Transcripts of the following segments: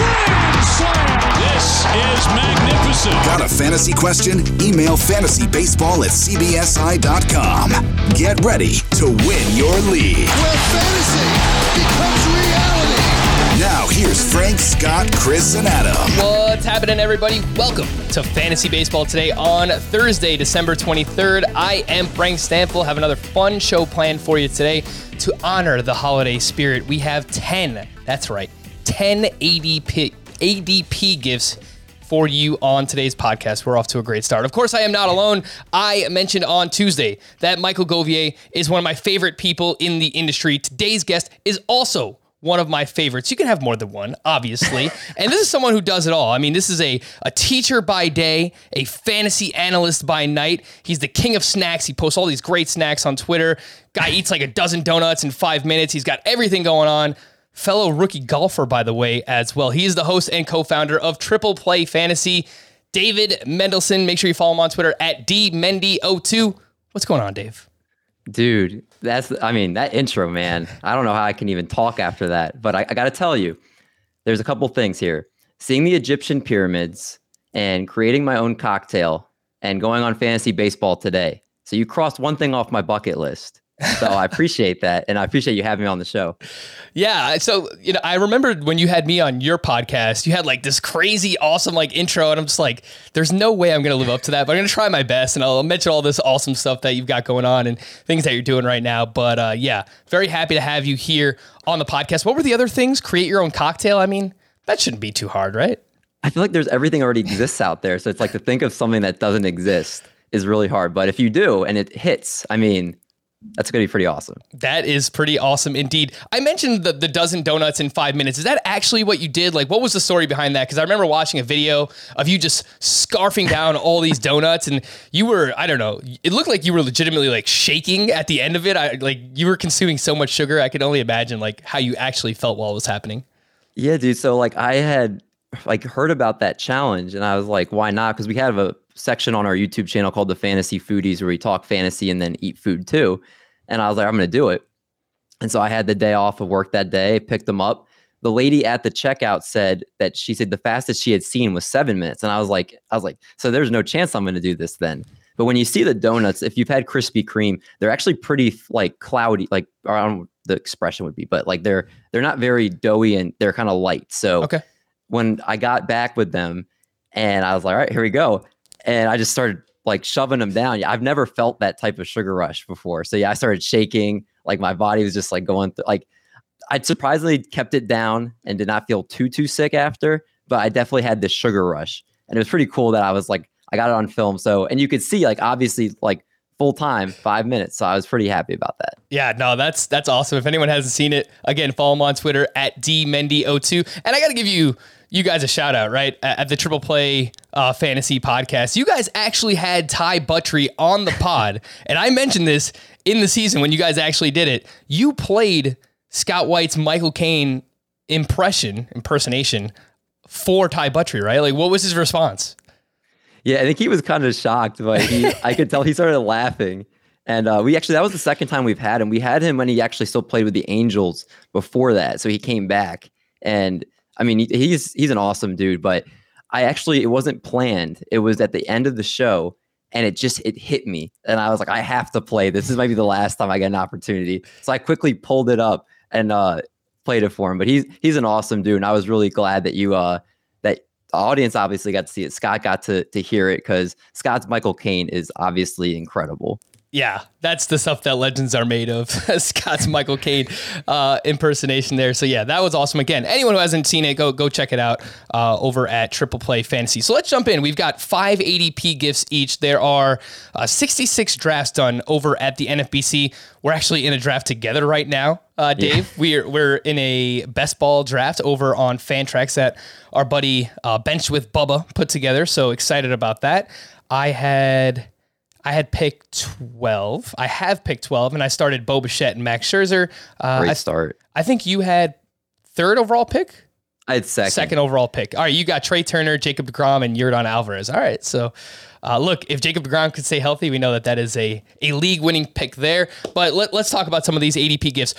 grand slam. This is magnificent. Got a fantasy question? Email fantasybaseball at cbsi.com. Get ready to win your league. where fantasy becomes reality. Now, here's Frank, Scott, Chris, and Adam. What's happening, everybody? Welcome to Fantasy Baseball today on Thursday, December 23rd. I am Frank Stampfl. Have another fun show planned for you today to honor the holiday spirit. We have 10, that's right, 10 ADP, ADP gifts for you on today's podcast. We're off to a great start. Of course, I am not alone. I mentioned on Tuesday that Michael Govier is one of my favorite people in the industry. Today's guest is also one of my favorites. You can have more than one, obviously. and this is someone who does it all. I mean, this is a, a teacher by day, a fantasy analyst by night. He's the king of snacks. He posts all these great snacks on Twitter. Guy eats like a dozen donuts in five minutes. He's got everything going on. Fellow rookie golfer, by the way, as well. He is the host and co founder of Triple Play Fantasy. David Mendelson. Make sure you follow him on Twitter at DMendy02. What's going on, Dave? Dude, that's I mean that intro, man. I don't know how I can even talk after that, but I, I got to tell you, there's a couple things here. Seeing the Egyptian pyramids and creating my own cocktail and going on fantasy baseball today. So you crossed one thing off my bucket list. So I appreciate that, and I appreciate you having me on the show. Yeah. So, you know, I remember when you had me on your podcast, you had like this crazy, awesome like intro. And I'm just like, there's no way I'm going to live up to that, but I'm going to try my best. And I'll mention all this awesome stuff that you've got going on and things that you're doing right now. But uh, yeah, very happy to have you here on the podcast. What were the other things? Create your own cocktail. I mean, that shouldn't be too hard, right? I feel like there's everything already exists out there. So it's like to think of something that doesn't exist is really hard. But if you do and it hits, I mean, that's going to be pretty awesome. That is pretty awesome indeed. I mentioned the, the dozen donuts in five minutes. Is that actually what you did? Like, what was the story behind that? Because I remember watching a video of you just scarfing down all these donuts, and you were, I don't know, it looked like you were legitimately like shaking at the end of it. I like you were consuming so much sugar. I could only imagine like how you actually felt while it was happening. Yeah, dude. So like I had like heard about that challenge and I was like, why not? Because we have a section on our YouTube channel called the Fantasy Foodies where we talk fantasy and then eat food too. And I was like, I'm gonna do it. And so I had the day off of work that day, picked them up. The lady at the checkout said that she said the fastest she had seen was seven minutes. And I was like, I was like, so there's no chance I'm gonna do this then. But when you see the donuts, if you've had Krispy Kreme, they're actually pretty like cloudy, like I don't know the expression would be, but like they're they're not very doughy and they're kind of light. So Okay. When I got back with them and I was like, all right, here we go. And I just started like shoving them down. I've never felt that type of sugar rush before. So yeah, I started shaking. Like my body was just like going through like I surprisingly kept it down and did not feel too too sick after, but I definitely had this sugar rush. And it was pretty cool that I was like I got it on film. So and you could see like obviously like full time, five minutes. So I was pretty happy about that. Yeah, no, that's that's awesome. If anyone hasn't seen it, again, follow him on Twitter at dmendy02. And I got to give you you guys a shout out, right? At, the Triple Play uh, Fantasy Podcast, you guys actually had Ty Buttrey on the pod, and I mentioned this in the season when you guys actually did it. You played Scott White's Michael Caine impression impersonation for Ty Buttrey, right? Like, what was his response? Yeah, I think he was kind of shocked, but he, I could tell he started laughing. And uh, we actually, that was the second time we've had him. We had him when he actually still played with the Angels before that. So he came back. And I mean, he's he's an awesome dude, but I actually, it wasn't planned. It was at the end of the show and it just, it hit me. And I was like, I have to play. This is maybe the last time I get an opportunity. So I quickly pulled it up and uh, played it for him. But he's, he's an awesome dude. And I was really glad that you, uh, that the audience obviously got to see it. Scott got to to hear it because Scott's Michael Caine is obviously incredible. Yeah, that's the stuff that legends are made of. Scott's Michael Caine uh, impersonation there. So yeah, that was awesome. Again, anyone who hasn't seen it, go go check it out uh, over at Triple Play Fantasy. So let's jump in. We've got five ADP gifts each. There are uh, 66 drafts done over at the NFBC. We're actually in a draft together right now, uh, Dave. Yeah. We're we're in a best ball draft over on Fantrax that our buddy uh, Bench with Bubba put together. So excited about that. I had I had picked 12. I have picked 12, and I started Bo Bichette and Max Scherzer. Uh, Great start. I, I think you had third overall pick? I had second. Second overall pick. All right, you got Trea Turner, Jacob DeGrom, and Yordan Alvarez. All right, so uh, look, if Jacob DeGrom could stay healthy, we know that that is a, a league-winning pick there. But let, let's talk about some of these ADP gifts.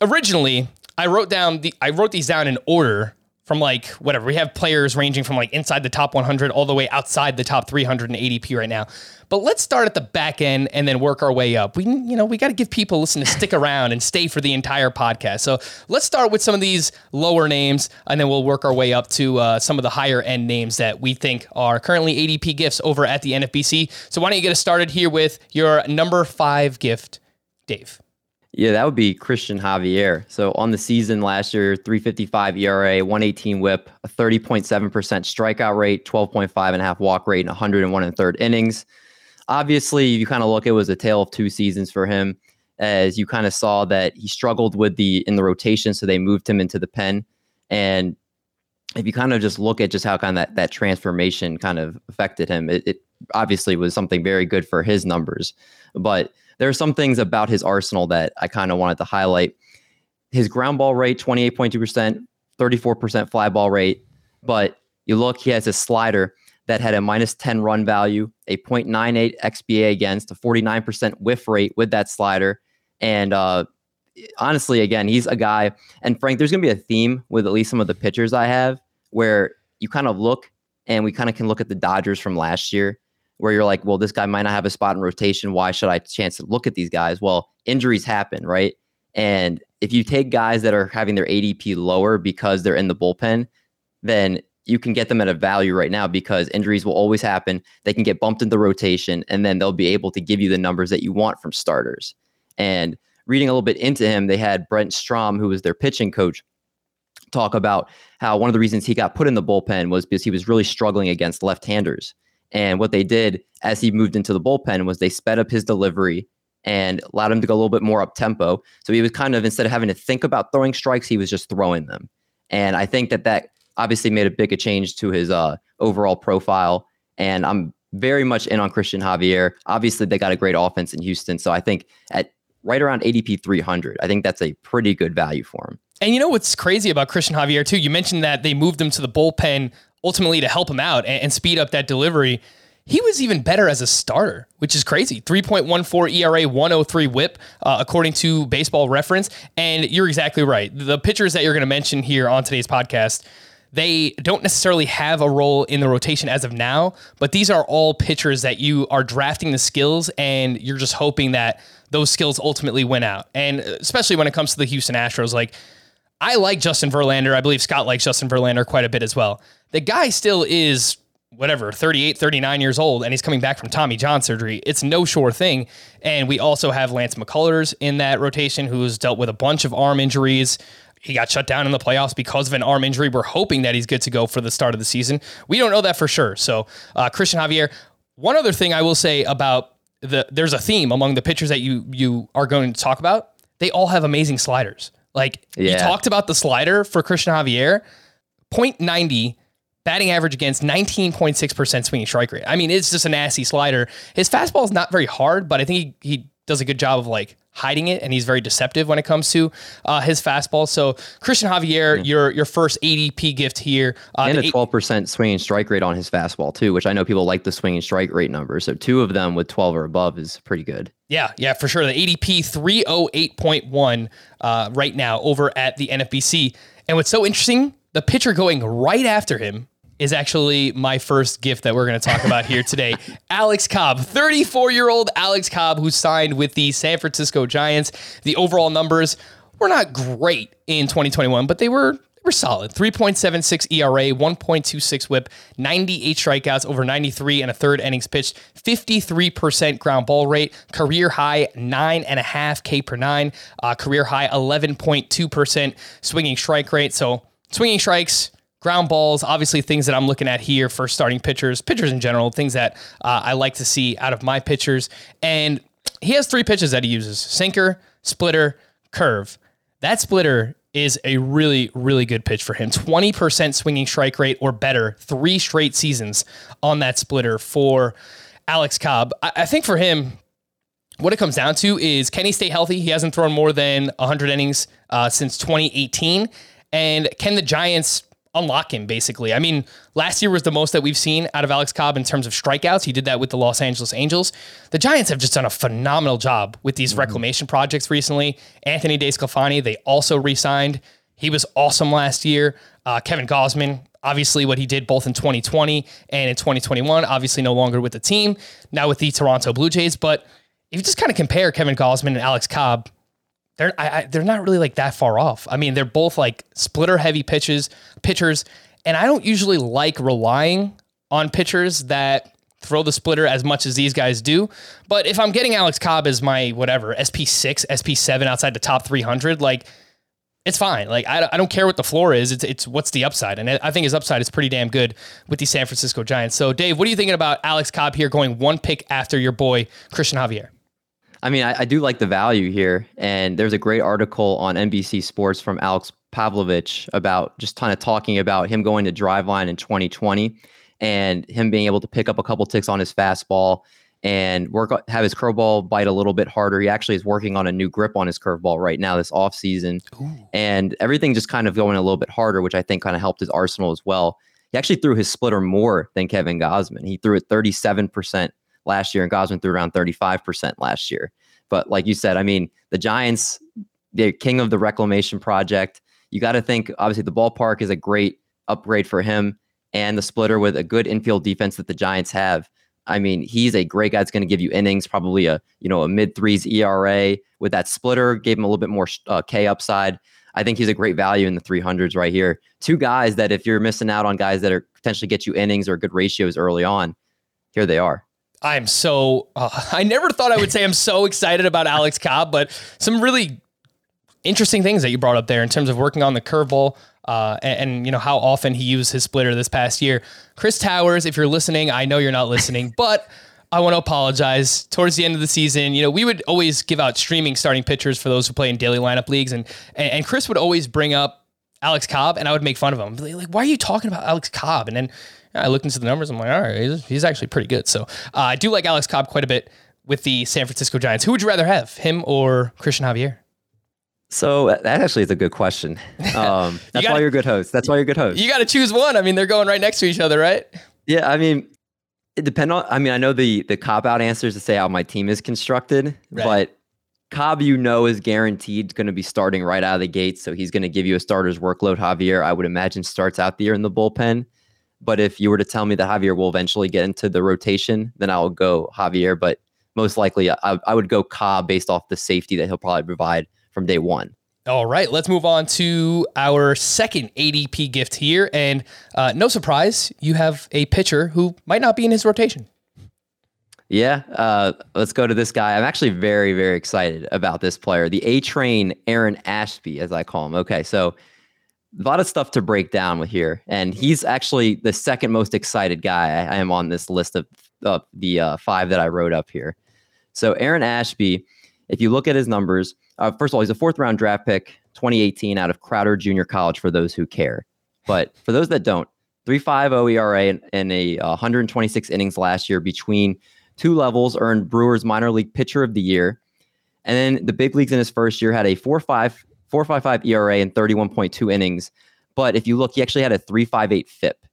Originally, I wrote down the I wrote these down in order from like whatever. We have players ranging from like inside the top 100 all the way outside the top 300 in ADP right now. But let's start at the back end and then work our way up. We you know, we got to give people listen to stick around and stay for the entire podcast. So let's start with some of these lower names and then we'll work our way up to uh, some of the higher end names that we think are currently ADP gifts over at the NFBC. So why don't you get us started here with your number 5 gift, Dave? Yeah, that would be Cristian Javier. So on the season last year, 355 ERA, 118 whip, a 30.7% strikeout rate, 12.5 and a half walk rate, and 101 and third innings. Obviously, you kind of look, it was a tale of two seasons for him as you kind of saw that he struggled with the in the rotation, so they moved him into the pen. And if you kind of just look at just how kind of that, that transformation kind of affected him, it, it obviously was something very good for his numbers. But there are some things about his arsenal that I kind of wanted to highlight. His ground ball rate, 28.2%, 34% fly ball rate. But you look, he has a slider that had a minus 10 run value, a 0.98 XBA against, a 49% whiff rate with that slider. And uh, honestly, again, he's a guy. And Frank, there's going to be a theme with at least some of the pitchers I have where you kind of look and we kind of can look at the Dodgers from last year where you're like, well, this guy might not have a spot in rotation. Why should I chance to look at these guys? Well, injuries happen, right? And if you take guys that are having their ADP lower because they're in the bullpen, then you can get them at a value right now because injuries will always happen. They can get bumped in the rotation and then they'll be able to give you the numbers that you want from starters. And reading a little bit into him, they had Brent Strom, who was their pitching coach, talk about how one of the reasons he got put in the bullpen was because he was really struggling against left handers. And what they did as he moved into the bullpen was they sped up his delivery and allowed him to go a little bit more up tempo. So he was kind of instead of having to think about throwing strikes, he was just throwing them. And I think that that obviously made a big a change to his uh, overall profile. And I'm very much in on Cristian Javier. Obviously, they got a great offense in Houston, so I think at right around ADP 300, I think that's a pretty good value for him. And you know what's crazy about Cristian Javier too? You mentioned that they moved him to the bullpen ultimately to help him out and, and speed up that delivery. He was even better as a starter, which is crazy. 3.14 ERA, 103 whip, uh, according to baseball reference. And you're exactly right. The pitchers that you're going to mention here on today's podcast, they don't necessarily have a role in the rotation as of now, but these are all pitchers that you are drafting the skills and you're just hoping that those skills ultimately win out. And especially when it comes to the Houston Astros, like I like Justin Verlander. I believe Scott likes Justin Verlander quite a bit as well the guy still is whatever 38 39 years old and he's coming back from tommy john surgery. It's no sure thing. And we also have lance mccullers in that rotation who's dealt with a bunch of arm injuries. He got shut down in the playoffs because of an arm injury. We're hoping that he's good to go for the start of the season. We don't know that for sure. So uh, cristian javier one other thing i will say about the there's a theme among the pitchers that you you are going to talk about. They all have amazing sliders. Like yeah. you talked about the slider for cristian javier 0.90 batting average against 19.6% swinging strike rate. I mean, it's just a nasty slider. His fastball is not very hard, but I think he, he does a good job of like hiding it, and he's very deceptive when it comes to uh, his fastball. So Cristian Javier, your your first ADP gift here, uh, and a twelve percent swinging strike rate on his fastball too, which I know people like the swinging strike rate number. So two of them with twelve or above is pretty good. Yeah, yeah, for sure. The ADP three hundred oh eight point one uh, right now over at the NFBC, and what's so interesting, the pitcher going right after him is actually my first gift that we're going to talk about here today. Alex Cobb, 34 year old Alex Cobb, who signed with the San Francisco Giants. The overall numbers were not great in 2021, but they were were solid. 3.76 ERA, 1.26 whip, 98 strikeouts, over 93 and a third innings pitched, 53% ground ball rate, career high 9.5 K per nine, uh, career high 11.2% swinging strike rate. So swinging strikes, ground balls, obviously things that I'm looking at here for starting pitchers, pitchers in general, things that uh, I like to see out of my pitchers. And he has three pitches that he uses sinker, splitter, curve. That splitter is a really, really good pitch for him. 20% swinging strike rate or better, three straight seasons on that splitter for Alex Cobb. I, I think for him, what it comes down to is can he stay healthy? He hasn't thrown more than 100 innings uh, since 2018. And can the Giants unlock him basically. I mean, last year was the most that we've seen out of Alex Cobb in terms of strikeouts. He did that with the Los Angeles Angels. The Giants have just done a phenomenal job with these mm-hmm. reclamation projects recently. Anthony DeSclafani, they also re-signed. He was awesome last year. Uh, Kevin Gausman, obviously what he did both in 2020 and in 2021, obviously no longer with the team, now with the Toronto Blue Jays. But if you just kind of compare Kevin Gausman and Alex Cobb, they're I, I, they're not really like that far off. I mean, they're both like splitter heavy pitches pitchers, and I don't usually like relying on pitchers that throw the splitter as much as these guys do. But if I'm getting Alex Cobb as my whatever SP6, SP7 outside the top 300, like it's fine. Like I, I don't care what the floor is. It's it's what's the upside, and I think his upside is pretty damn good with the San Francisco Giants. So Dave, what are you thinking about Alex Cobb here going one pick after your boy Cristian Javier? I mean, I, I, do like the value here. And there's a great article on NBC Sports from Alex Pavlovic about just kind of talking about him going to Driveline in 2020 and him being able to pick up a couple ticks on his fastball and work have his curveball bite a little bit harder. He actually is working on a new grip on his curveball right now this offseason. And everything just kind of going a little bit harder, which I think kind of helped his arsenal as well. He actually threw his splitter more than Kevin Gausman. He threw it 37% last year, and Gausman threw around 35% last year. But like you said, I mean, the Giants, they're king of the reclamation project. You got to think, obviously, the ballpark is a great upgrade for him and the splitter with a good infield defense that the Giants have. I mean, he's a great guy that's going to give you innings, probably a you know a mid threes ERA with that splitter. Gave him a little bit more uh, K upside. I think he's a great value in the 300s right here. Two guys that if you're missing out on guys that are potentially get you innings or good ratios early on, here they are. I'm so, uh, I never thought I would say I'm so excited about Alex Cobb, but some really interesting things that you brought up there in terms of working on the curveball uh, and, and, you know how often he used his splitter this past year. Chris Towers, if you're listening, I know you're not listening, but I want to apologize. Towards the end of the season, you know, we would always give out streaming starting pitchers for those who play in daily lineup leagues, and and, and Chris would always bring up Alex Cobb, and I would make fun of him. Like, why are you talking about Alex Cobb? And then I looked into the numbers. I'm like, all right, he's, he's actually pretty good. So uh, I do like Alex Cobb quite a bit with the San Francisco Giants. Who would you rather have, him or Cristian Javier? So that actually is a good question. Um, that's gotta, why you're a good host. That's why you're a good host. You got to choose one. I mean, they're going right next to each other, right? Yeah, I mean, it depends on. I mean, I know the the cop out answers to say how my team is constructed, right. but Cobb, you know, is guaranteed going to be starting right out of the gate, so he's going to give you a starter's workload. Javier, I would imagine, starts out the year in the bullpen. But if you were to tell me that Javier will eventually get into the rotation, then I will go Javier. But most likely, I, I would go Cobb based off the safety that he'll probably provide from day one. All right, let's move on to our second ADP gift here. And uh, no surprise, you have a pitcher who might not be in his rotation. Yeah, uh, let's go to this guy. I'm actually very, very excited about this player, the A Train Aaron Ashby, as I call him. Okay, so a lot of stuff to break down with here, and he's actually the second most excited guy I, am on this list of uh, the uh, five that I wrote up here. So Aaron Ashby, if you look at his numbers, uh, first of all, he's a fourth round draft pick, 2018 out of Crowder Junior College. For those who care, but for those that don't, 3.50 ERA in, in a 126 innings last year between two levels, earned Brewers minor league pitcher of the year. And then the big leagues in his first year had a 4.5 4.55 ERA and 31.2 innings. But if you look, he actually had a 3.58 FIP.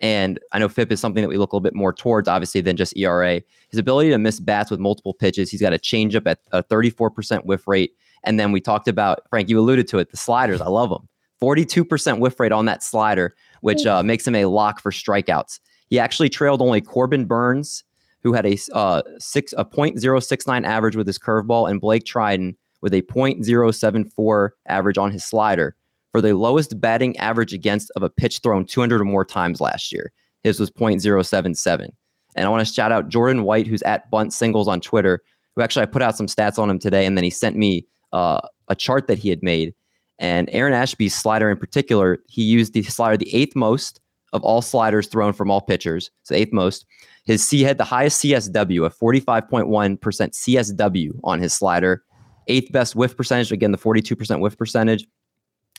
And I know FIP is something that we look a little bit more towards, obviously, than just ERA. His ability to miss bats with multiple pitches. He's got a changeup at a 34% whiff rate. And then we talked about, Frank, you alluded to it, the sliders. I love them. 42% whiff rate on that slider, which uh, makes him a lock for strikeouts. He actually trailed only Corbin Burnes, who had a uh, six a .069 average with his curveball, and Blake Treinen, with a .074 average on his slider for the lowest batting average against of a pitch thrown 200 or more times last year. His was 0.077. And I want to shout out Jordan White, who's at Bunt Singles on Twitter, who actually I put out some stats on him today, and then he sent me uh, a chart that he had made. And Aaron Ashby's slider in particular, he used the slider the eighth most of all sliders thrown from all pitchers, so eighth most. His C had the highest CSW, a 45.1% CSW on his slider, eighth best whiff percentage, again, the 42% whiff percentage,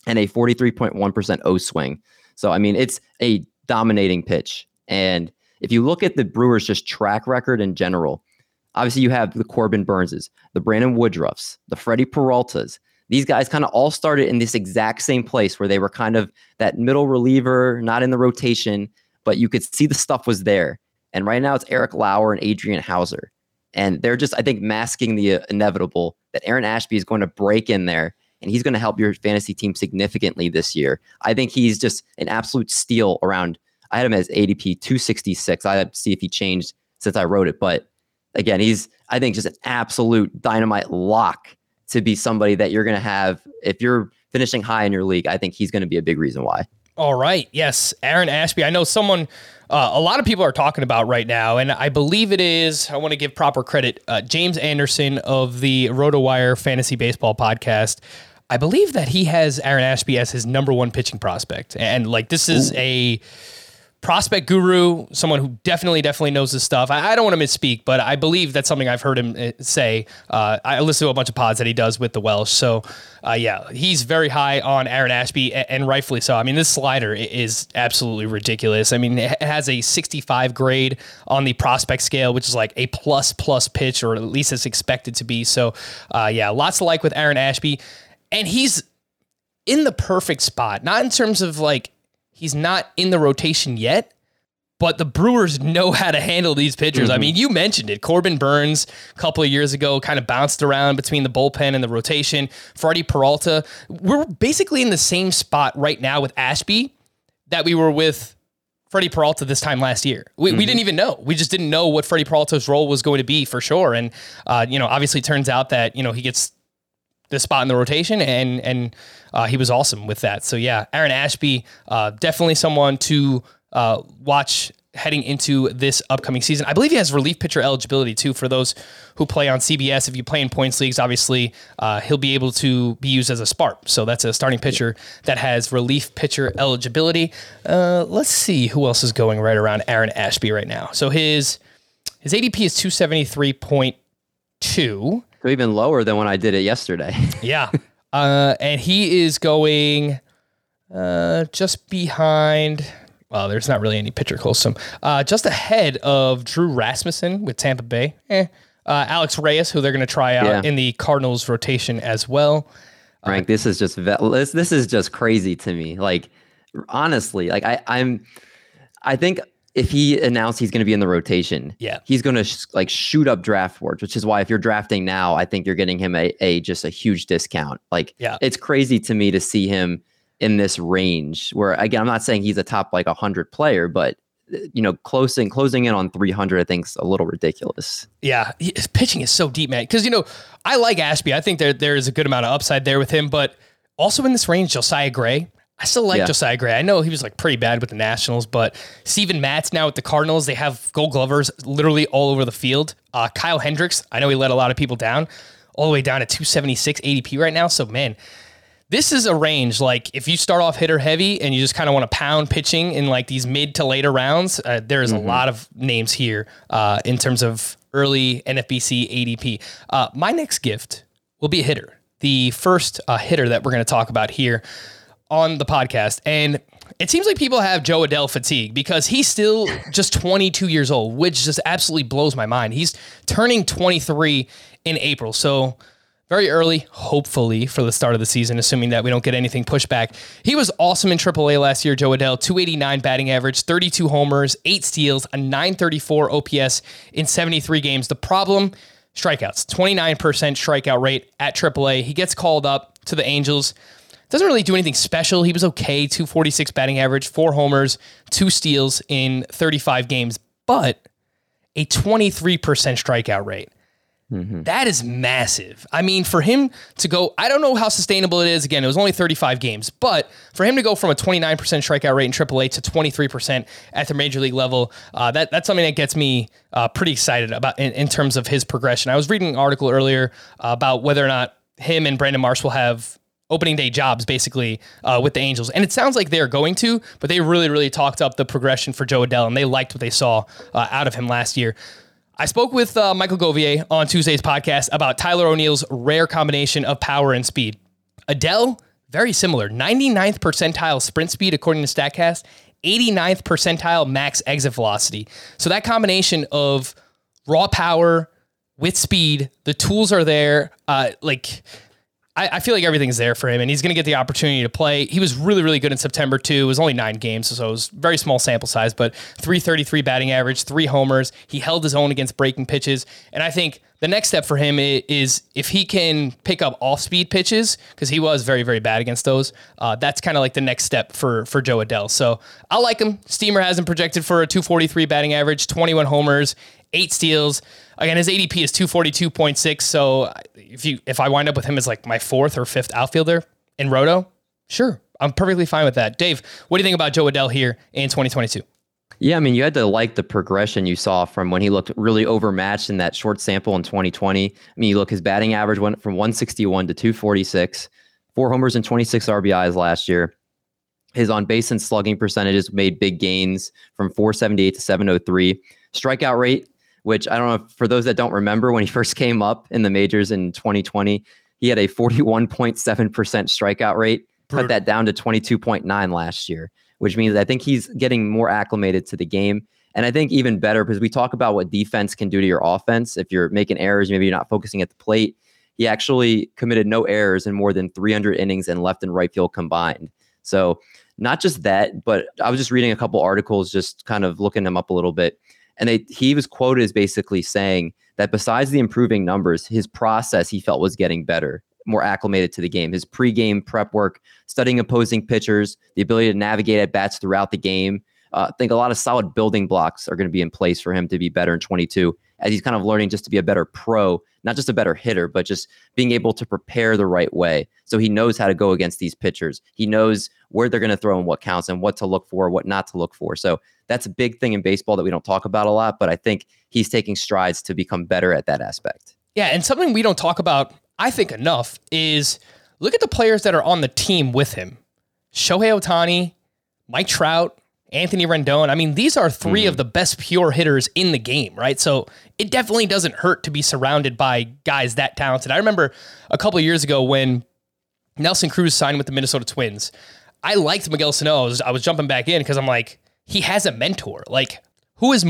and a 43.1% O swing. So, I mean, it's a dominating pitch. And if you look at the Brewers' just track record in general, obviously you have the Corbin Burnses, the Brandon Woodruffs, the Freddy Peraltas. These guys kind of all started in this exact same place where they were kind of that middle reliever, not in the rotation, but you could see the stuff was there. And right now it's Eric Lauer and Adrian Houser. And they're just, I think, masking the uh, inevitable that Aaron Ashby is going to break in there and he's going to help your fantasy team significantly this year. I think he's just an absolute steal around. I had him as ADP 266. I had to see if he changed since I wrote it. But again, he's, I think, just an absolute dynamite lock to be somebody that you're going to have. If you're finishing high in your league, I think he's going to be a big reason why. All right. Yes. Aaron Ashby. I know someone, uh, a lot of people are talking about right now, and I believe it is, I want to give proper credit, uh, James Anderson of the RotoWire Fantasy Baseball podcast. I believe that he has Aaron Ashby as his number one pitching prospect. And like, this is Ooh. a prospect guru, someone who definitely, definitely knows this stuff. I, I, don't want to misspeak, but I believe that's something I've heard him uh, say. Uh, I listen to a bunch of pods that he does with the Welsh. So, uh, yeah, he's very high on Aaron Ashby, and, and, rightfully so. I mean, this slider is absolutely ridiculous. I mean, it has a 65 grade on the prospect scale, which is like a plus plus pitch, or at least it's expected to be. So, uh, yeah, lots to like with Aaron Ashby. And he's in the perfect spot, not in terms of like He's not in the rotation yet, but the Brewers know how to handle these pitchers. Mm-hmm. I mean, you mentioned it. Corbin Burnes a couple of years ago kind of bounced around between the bullpen and the rotation. Freddy Peralta. We're basically in the same spot right now with Ashby that we were with Freddy Peralta this time last year. We, mm-hmm. we didn't even know. We just didn't know what Freddy Peralta's role was going to be for sure. And, uh, you know, obviously turns out that, you know, he gets the spot in the rotation, and and uh, he was awesome with that. So yeah, Aaron Ashby, uh, definitely someone to uh, watch heading into this upcoming season. I believe he has relief pitcher eligibility too for those who play on CBS. If you play in points leagues, obviously uh, he'll be able to be used as a spark. So that's a starting pitcher that has relief pitcher eligibility. Uh, let's see who else is going right around Aaron Ashby right now. So his his ADP is two seventy three point two. So even lower than when I did it yesterday. yeah. Uh, and he is going uh, just behind. Well, there's not really any pitcher close to him. Uh, just ahead of Drew Rasmussen with Tampa Bay. Eh. Uh, Alex Reyes, who they're going to try out yeah. in the Cardinals rotation as well. Frank, this is just this, this is just crazy to me. Like honestly, like I, I'm, I think if he announced he's going to be in the rotation, yeah, he's going to sh- like shoot up draft boards, which is why if you're drafting now, I think you're getting him a, a just a huge discount. Like, yeah, it's crazy to me to see him in this range. Where again, I'm not saying he's a top like hundred player, but uh, you know, closing closing in on 300, I think is a little ridiculous. Yeah, his pitching is so deep, man. Because you know, I like Ashby. I think there there is a good amount of upside there with him, but also in this range, Josiah Gray I still like yeah. Josiah Gray. I know he was like pretty bad with the Nationals, but Steven Matz now with the Cardinals, they have gold glovers literally all over the field. Uh, Kyle Hendricks, I know he let a lot of people down, all the way down to 276 ADP right now. So, man, this is a range. Like, if you start off hitter heavy and you just kind of want to pound pitching in like these mid to later rounds, uh, there's mm-hmm. a lot of names here uh, in terms of early NFBC ADP. Uh, my next gift will be a hitter. The first uh, hitter that we're going to talk about here on the podcast, and it seems like people have Jo Adell fatigue because he's still just 22 years old, which just absolutely blows my mind. He's turning 23 in April, so very early, hopefully, for the start of the season, assuming that we don't get anything pushed back. He was awesome in AAA last year, Jo Adell, 289 batting average, 32 homers, 8 steals, a 934 OPS in 73 games. The problem, strikeouts, 29% strikeout rate at AAA. He gets called up to the Angels. Doesn't really do anything special. He was okay, 246 batting average, four homers, two steals in 35 games, but a 23% strikeout rate. That is massive. I mean, for him to go, I don't know how sustainable it is. Again, it was only 35 games, but for him to go from a 29% strikeout rate in AAA to 23% at the major league level, uh, that that's something that gets me uh, pretty excited about in, in terms of his progression. I was reading an article earlier uh, about whether or not him and Brandon Marsh will have opening day jobs basically uh, with the Angels. And it sounds like they're going to, but they really, really talked up the progression for Jo Adell and they liked what they saw uh, out of him last year. I spoke with uh, Michael Govier on Tuesday's podcast about Tyler O'Neill's rare combination of power and speed. Adell, very similar, 99th percentile sprint speed according to StatCast, 89th percentile max exit velocity. So that combination of raw power with speed, the tools are there. Uh, like I, I feel like everything's there for him, and he's going to get the opportunity to play. He was really, really good in September too. It was only nine games, so it was very small sample size, but 333 batting average, three homers. He held his own against breaking pitches, and I think the next step for him is if he can pick up off-speed pitches because he was very, very bad against those. Uh, that's kind of like the next step for for Jo Adell. So I like him. Steamer has him projected for a 243 batting average, 21 homers, eight steals. Again, his ADP is 242.6. So if you if I wind up with him as like my fourth or fifth outfielder in Roto, sure. I'm perfectly fine with that. Dave, what do you think about Jo Adell here in 2022? Yeah, I mean, you had to like the progression you saw from when he looked really overmatched in that short sample in 2020. I mean, you look, his batting average went from 161 to 246, four homers and 26 RBIs last year. His on base and slugging percentages made big gains from 478 to 703. Strikeout rate which I don't know for those that don't remember when he first came up in the majors in 2020, he had a 41.7% strikeout rate. Cut that down to 22.9 last year, which means I think he's getting more acclimated to the game. And I think even better because we talk about what defense can do to your offense. If you're making errors, maybe you're not focusing at the plate. He actually committed no errors in more than 300 innings in left and right field combined. So not just that, but I was just reading a couple articles, just kind of looking him up a little bit. And they, he was quoted as basically saying that besides the improving numbers, his process he felt was getting better, more acclimated to the game. His pregame prep work, studying opposing pitchers, the ability to navigate at bats throughout the game. Uh, I think a lot of solid building blocks are going to be in place for him to be better in 22 as he's kind of learning just to be a better pro, not just a better hitter, but just being able to prepare the right way. So he knows how to go against these pitchers. He knows where they're going to throw and what counts and what to look for, what not to look for. So that's a big thing in baseball that we don't talk about a lot, but I think he's taking strides to become better at that aspect. Yeah, and something we don't talk about, I think, enough is look at the players that are on the team with him. Shohei Ohtani, Mike Trout, Anthony Rendon. I mean, these are 3 mm-hmm. of the best pure hitters in the game, right? So it definitely doesn't hurt to be surrounded by guys that talented. I remember a couple of years ago when Nelson Cruz signed with the Minnesota Twins. I liked Miguel Sano. I was, I was jumping back in because I'm like, he has a mentor. Like, who is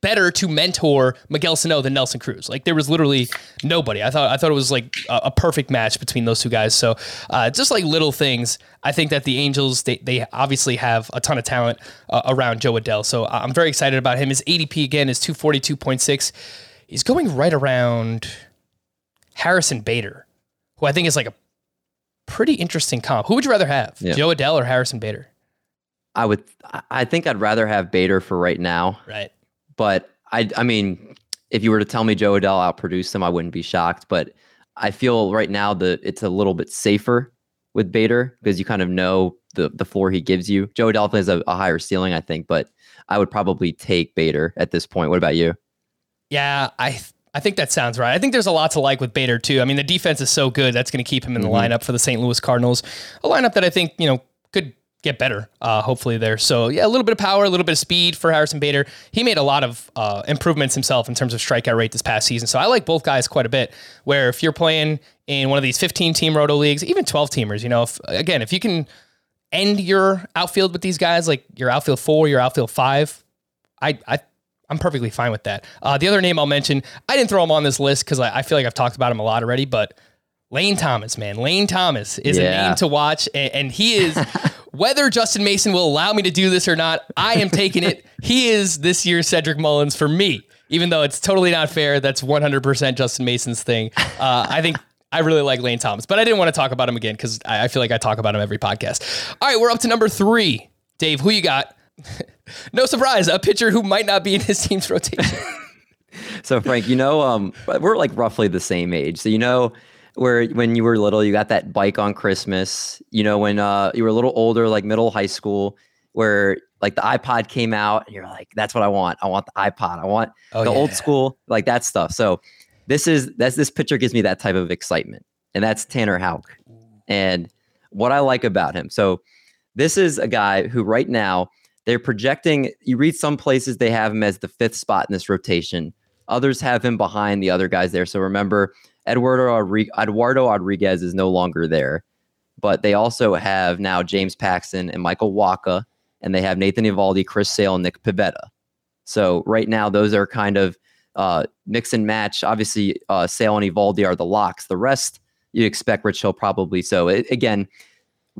better to mentor Miguel Sano than Nelson Cruz? Like, there was literally nobody. I thought I thought it was like a, a perfect match between those two guys. So, uh, just like little things, I think that the Angels they they obviously have a ton of talent uh, around Jo Adell. So I'm very excited about him. His ADP again is 242.6. He's going right around Harrison Bader, who I think is like a pretty interesting comp. Who would you rather have, yeah. Jo Adell or Harrison Bader? I would. I think I'd rather have Bader for right now. Right. But I. I mean, if you were to tell me Jo Adell outproduced him, I wouldn't be shocked. But I feel right now that it's a little bit safer with Bader because you kind of know the the floor he gives you. Jo Adell has a, a higher ceiling, I think, but I would probably take Bader at this point. What about you? Yeah, I I think that sounds right. I think there's a lot to like with Bader too. I mean, the defense is so good that's going to keep him in the mm-hmm. lineup for the St. Louis Cardinals, a lineup that I think you know could get better, uh, hopefully there. So yeah, a little bit of power, a little bit of speed for Harrison Bader. He made a lot of uh, improvements himself in terms of strikeout rate this past season. So I like both guys quite a bit. Where if you're playing in one of these 15 team roto leagues, even 12 teamers, you know, if, again, if you can end your outfield with these guys, like your outfield four, your outfield five, I I. I'm perfectly fine with that. Uh, the other name I'll mention, I didn't throw him on this list because I, I feel like I've talked about him a lot already, but Lane Thomas, man. Lane Thomas is yeah. a name to watch, and, and he is Whether Justin Mason will allow me to do this or not, I am taking it. He is this year's Cedric Mullins for me, even though it's totally not fair. That's 100% Justin Mason's thing. Uh, I think I really like Lane Thomas, but I didn't want to talk about him again because I, I feel like I talk about him every podcast. All right, we're up to number three. Dave, who you got? no surprise, a pitcher who might not be in his team's rotation. so Frank, you know, um, we're like roughly the same age. So you know, where when you were little, you got that bike on Christmas. You know, when uh, you were a little older, like middle high school, where like the iPod came out, and you're like, "That's what I want. I want the iPod. I want Oh, the old school, like that stuff." So this is that's this picture gives me that type of excitement, and that's Tanner Houck. And what I like about him, so this is a guy who right now they're projecting. You read some places they have him as the fifth spot in this rotation. Others have him behind the other guys there. So remember, Eduardo Eduardo Rodriguez is no longer there, but they also have now James Paxton and Michael Wacha, and they have Nathan Eovaldi, Chris Sale, and Nick Pivetta. So right now, those are kind of uh, mix and match. Obviously, uh, Sale and Eovaldi are the locks. The rest you'd expect Rich Hill probably. So it, again,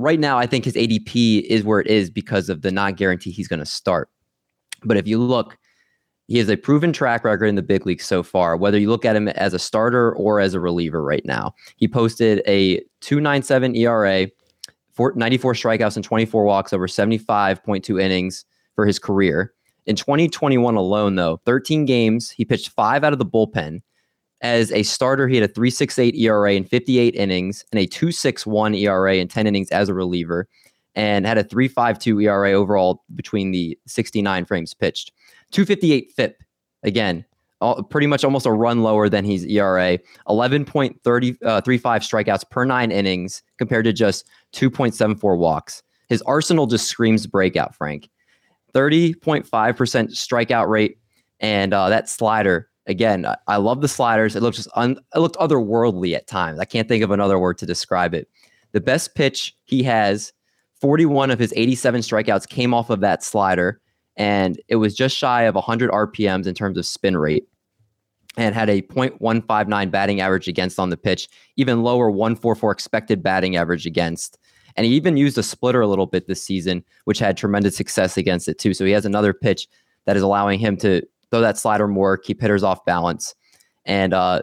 right now, I think his ADP is where it is because of the non guarantee he's going to start. But if you look, he has a proven track record in the big leagues so far, whether you look at him as a starter or as a reliever right now. He posted a 297 ERA, 94 strikeouts and 24 walks over 75.2 innings for his career. In 2021 alone, though, 13 games, he pitched five out of the bullpen. As a starter, he had a 3.68 ERA in 58 innings and a 2.61 ERA in 10 innings as a reliever, and had a 3.52 ERA overall between the 69 frames pitched. 258 FIP, again, all, pretty much almost a run lower than his ERA. 11.35 uh, strikeouts per nine innings compared to just 2.74 walks. His arsenal just screams breakout, Frank. 30.5% strikeout rate, and uh, that slider. Again, I, love the sliders. It looks just un, it looked otherworldly at times. I can't think of another word to describe it. The best pitch he has, 41 of his 87 strikeouts came off of that slider, and it was just shy of 100 RPMs in terms of spin rate, and had a .159 batting average against on the pitch, even lower 144 expected batting average against. And he even used a splitter a little bit this season, which had tremendous success against it too. So he has another pitch that is allowing him to throw that slider more, keep hitters off balance. And uh,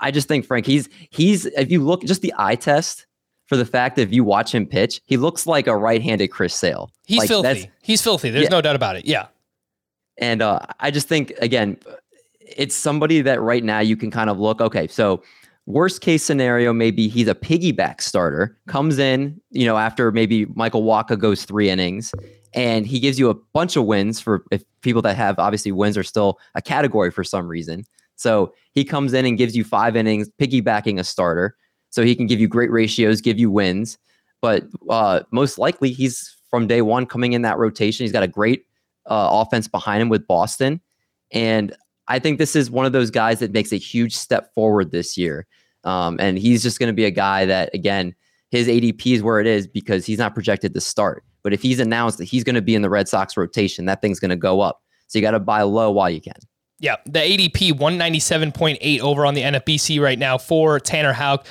I just think Frank, he's he's if you look just the eye test for the fact that if you watch him pitch, he looks like a right-handed Chris Sale. He's Like, filthy. He's filthy. There's Yeah. no doubt about it. Yeah. And uh, I just think again, it's somebody that right now you can kind of look. Okay, so worst case scenario, maybe he's a piggyback starter, comes in, you know, after maybe Michael Wacha goes three innings, and he gives you a bunch of wins for if people that have obviously wins are still a category for some reason. So he comes in and gives you five innings, piggybacking a starter, so he can give you great ratios, give you wins. But uh, most likely, he's from day one coming in that rotation. He's got a great uh, offense behind him with Boston. And I think this is one of those guys that makes a huge step forward this year. Um, and he's just going to be a guy that, again, his ADP is where it is because he's not projected to start. But if he's announced that he's going to be in the Red Sox rotation, that thing's going to go up. So you got to buy low while you can. Yeah, the ADP 197.8 over on the NFBC right now for Tanner Houck.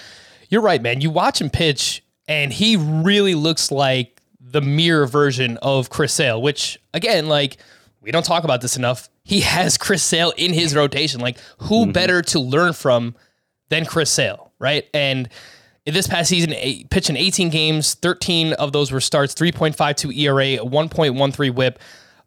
You're right, man. You watch him pitch, and he really looks like the mirror version of Chris Sale, which, again, like, we don't talk about this enough. He has Chris Sale in his rotation. Like, who mm-hmm. better to learn from than Chris Sale, right? And this past season, pitching 18 games, 13 of those were starts, 3.52 ERA, 1.13 whip,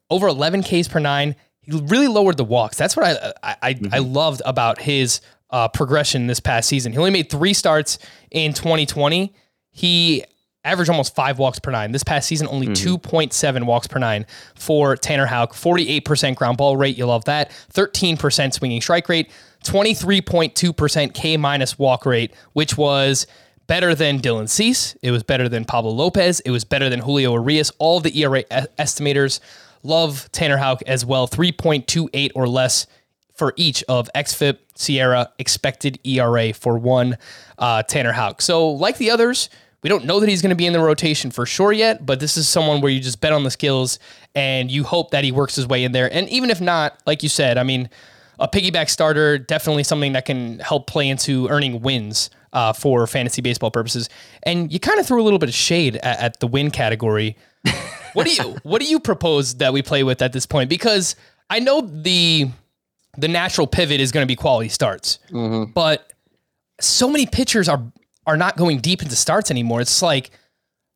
over 11 Ks per nine. He really lowered the walks. That's what I I, I, I loved about his uh, progression this past season. He only made three starts in 2020. He averaged almost five walks per nine. This past season, only 2.7 walks per nine for Tanner Houck. 48% ground ball rate. You love that. 13% swinging strike rate. 23.2% K minus walk rate, which was better than Dylan Cease. It was better than Pablo Lopez. It was better than Julio Urias. All the ERA estimators love Tanner Houck as well. 3.28 or less for each of XFIP, SIERA, expected ERA for one uh, Tanner Houck. So, like the others, we don't know that he's going to be in the rotation for sure yet, but this is someone where you just bet on the skills and you hope that he works his way in there. And even if not, like you said, I mean, a piggyback starter, definitely something that can help play into earning wins uh, for fantasy baseball purposes. And you kind of threw a little bit of shade at, at the win category. what do you What do you propose that we play with at this point? Because I know the the natural pivot is going to be quality starts, but so many pitchers are are not going deep into starts anymore. It's like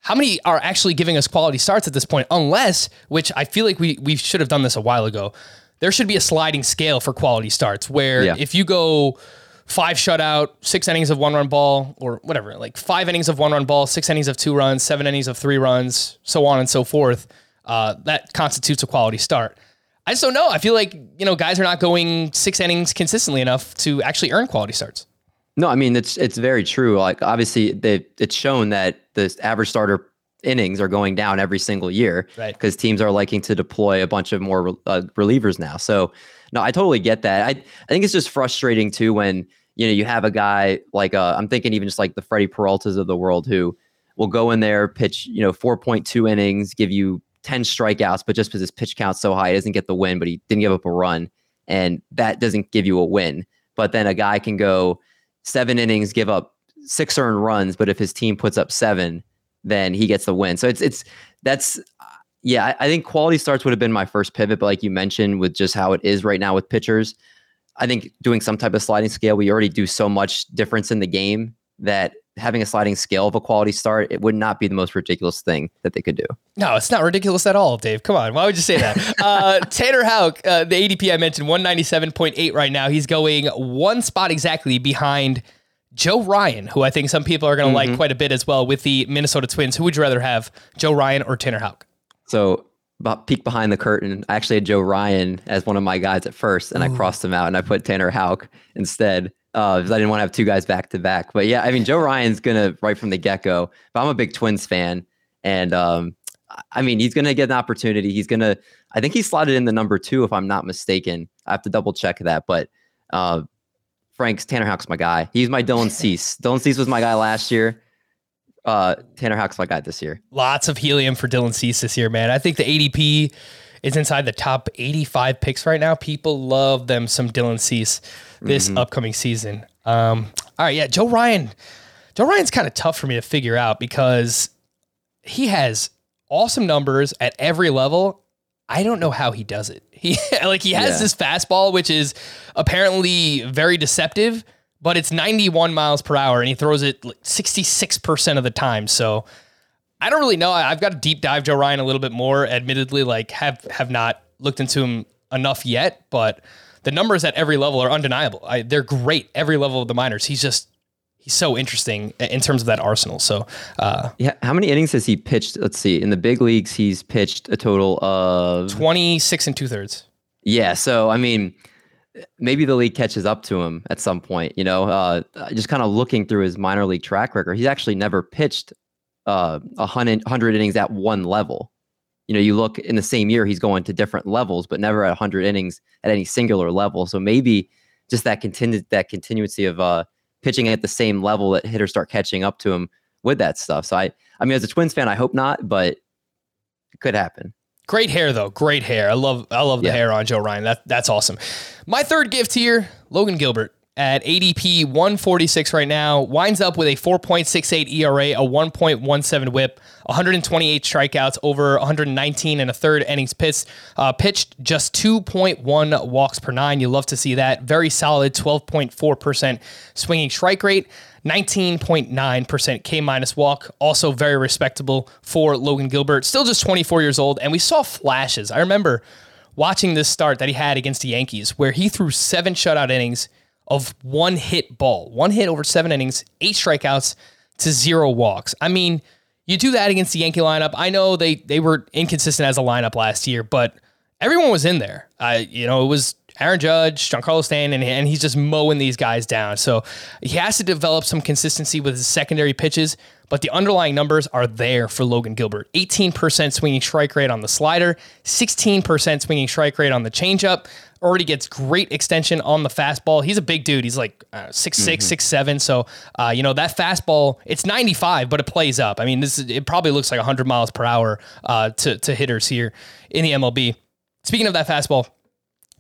how many are actually giving us quality starts at this point? Unless, which I feel like we we should have done this a while ago. there should be a sliding scale for quality starts where Yeah. if you go five shutout, six innings of one run ball, or whatever, like five innings of one run ball, six innings of two runs, seven innings of three runs, so on and so forth, uh, that constitutes a quality start. I just don't know. I feel like, you know, guys are not going six innings consistently enough to actually earn quality starts. No, I mean it's it's very true. Like obviously, they, it's shown that the average starter innings are going down every single year, Right. Because teams are liking to deploy a bunch of more uh, relievers now. So no, I totally get that. I I think it's just frustrating too when you know you have a guy like uh, I'm thinking even just like the Freddy Peraltas of the world who will go in there pitch you know 4.2 innings, give you 10 strikeouts, but just because his pitch count's so high, he doesn't get the win, but he didn't give up a run, and that doesn't give you a win. But then a guy can go seven innings, give up six earned runs, but if his team puts up seven, then he gets the win. So it's it's that's yeah, I, I think quality starts would have been my first pivot, but like you mentioned, with just how it is right now with pitchers, I think doing some type of sliding scale, we already do so much difference in the game that having a sliding scale of a quality start, it would not be the most ridiculous thing that they could do. No, it's not ridiculous at all, Dave. Come on. Why would you say that? uh, Tanner Houck, uh, the ADP I mentioned, 197.8 right now. He's going one spot exactly behind Joe Ryan, who I think some people are going to like quite a bit as well with the Minnesota Twins. Who would you rather have, Joe Ryan or Tanner Houck? So about peek behind the curtain. I actually had Joe Ryan as one of my guys at first, and I crossed him out and I put Tanner Houck instead uh, because I didn't want to have two guys back to back. But yeah, I mean Joe Ryan's gonna right from the get go. But I'm a big Twins fan, and um, I mean he's gonna get an opportunity. He's gonna. I think he slotted in the number two if I'm not mistaken. I have to double check that, but. Uh, Frank's Tanner Houck's my guy. He's my Dylan Cease. Dylan Cease was my guy last year. Uh, Tanner Houck's my guy this year. Lots of helium for Dylan Cease this year, man. I think the ADP is inside the top 85 picks right now. People love them some Dylan Cease this upcoming season. Um, all right, yeah, Joe Ryan. Joe Ryan's kind of tough for me to figure out because he has awesome numbers at every level. I don't know how he does it. He like he has Yeah. this fastball which is apparently very deceptive, but it's 91 miles per hour and he throws it like 66% of the time. So I don't really know. I- I've got to deep dive Joe Ryan a little bit more. Admittedly, like have have not looked into him enough yet, but the numbers at every level are undeniable. I, they're great every level of the minors. He's just he's so interesting in terms of that arsenal. So uh, Yeah, how many innings has he pitched? Let's see. In the big leagues, he's pitched a total of 26 and two thirds. yeah. So I mean, maybe the league catches up to him at some point. You know, uh, just kind of looking through his minor league track record, he's actually never pitched uh, a hundred hundred innings at one level. You know, you look in the same year, he's going to different levels, but never at hundred innings at any singular level. So maybe just that continued that continuity of uh, pitching at the same level that hitters start catching up to him with that stuff. So I, I mean, as a Twins fan, I hope not, but it could happen. Great hair though. Great hair. I love I love the Yeah. hair on Joe Ryan. That that's awesome. My third gift here, Logan Gilbert at ADP 146 right now, winds up with a 4.68 ERA, a 1.17 whip, 128 strikeouts over 119 and a third innings pitched. Uh, pitched just 2.1 walks per nine. You love to see that. Very solid 12.4% swinging strike rate. 19.9% K minus walk, also very respectable for Logan Gilbert. Still just 24 years old, and we saw flashes. I remember watching this start that he had against the Yankees, where he threw seven shutout innings of one hit ball, one hit over seven innings, eight strikeouts to zero walks. I mean, you do that against the Yankee lineup. I know they they were inconsistent as a lineup last year, but everyone was in there. I you know it was Aaron Judge, Giancarlo Stanton, and, and he's just mowing these guys down. So he has to develop some consistency with his secondary pitches, but the underlying numbers are there for Logan Gilbert. 18% swinging strike rate on the slider, 16% swinging strike rate on the changeup. Already gets great extension on the fastball. He's a big dude. He's like uh, 6'6", 6'7". So, uh, you know, that fastball, it's 95, but it plays up. I mean, this is, it probably looks like 100 miles per hour uh, to, to hitters here in the MLB. Speaking of that fastball,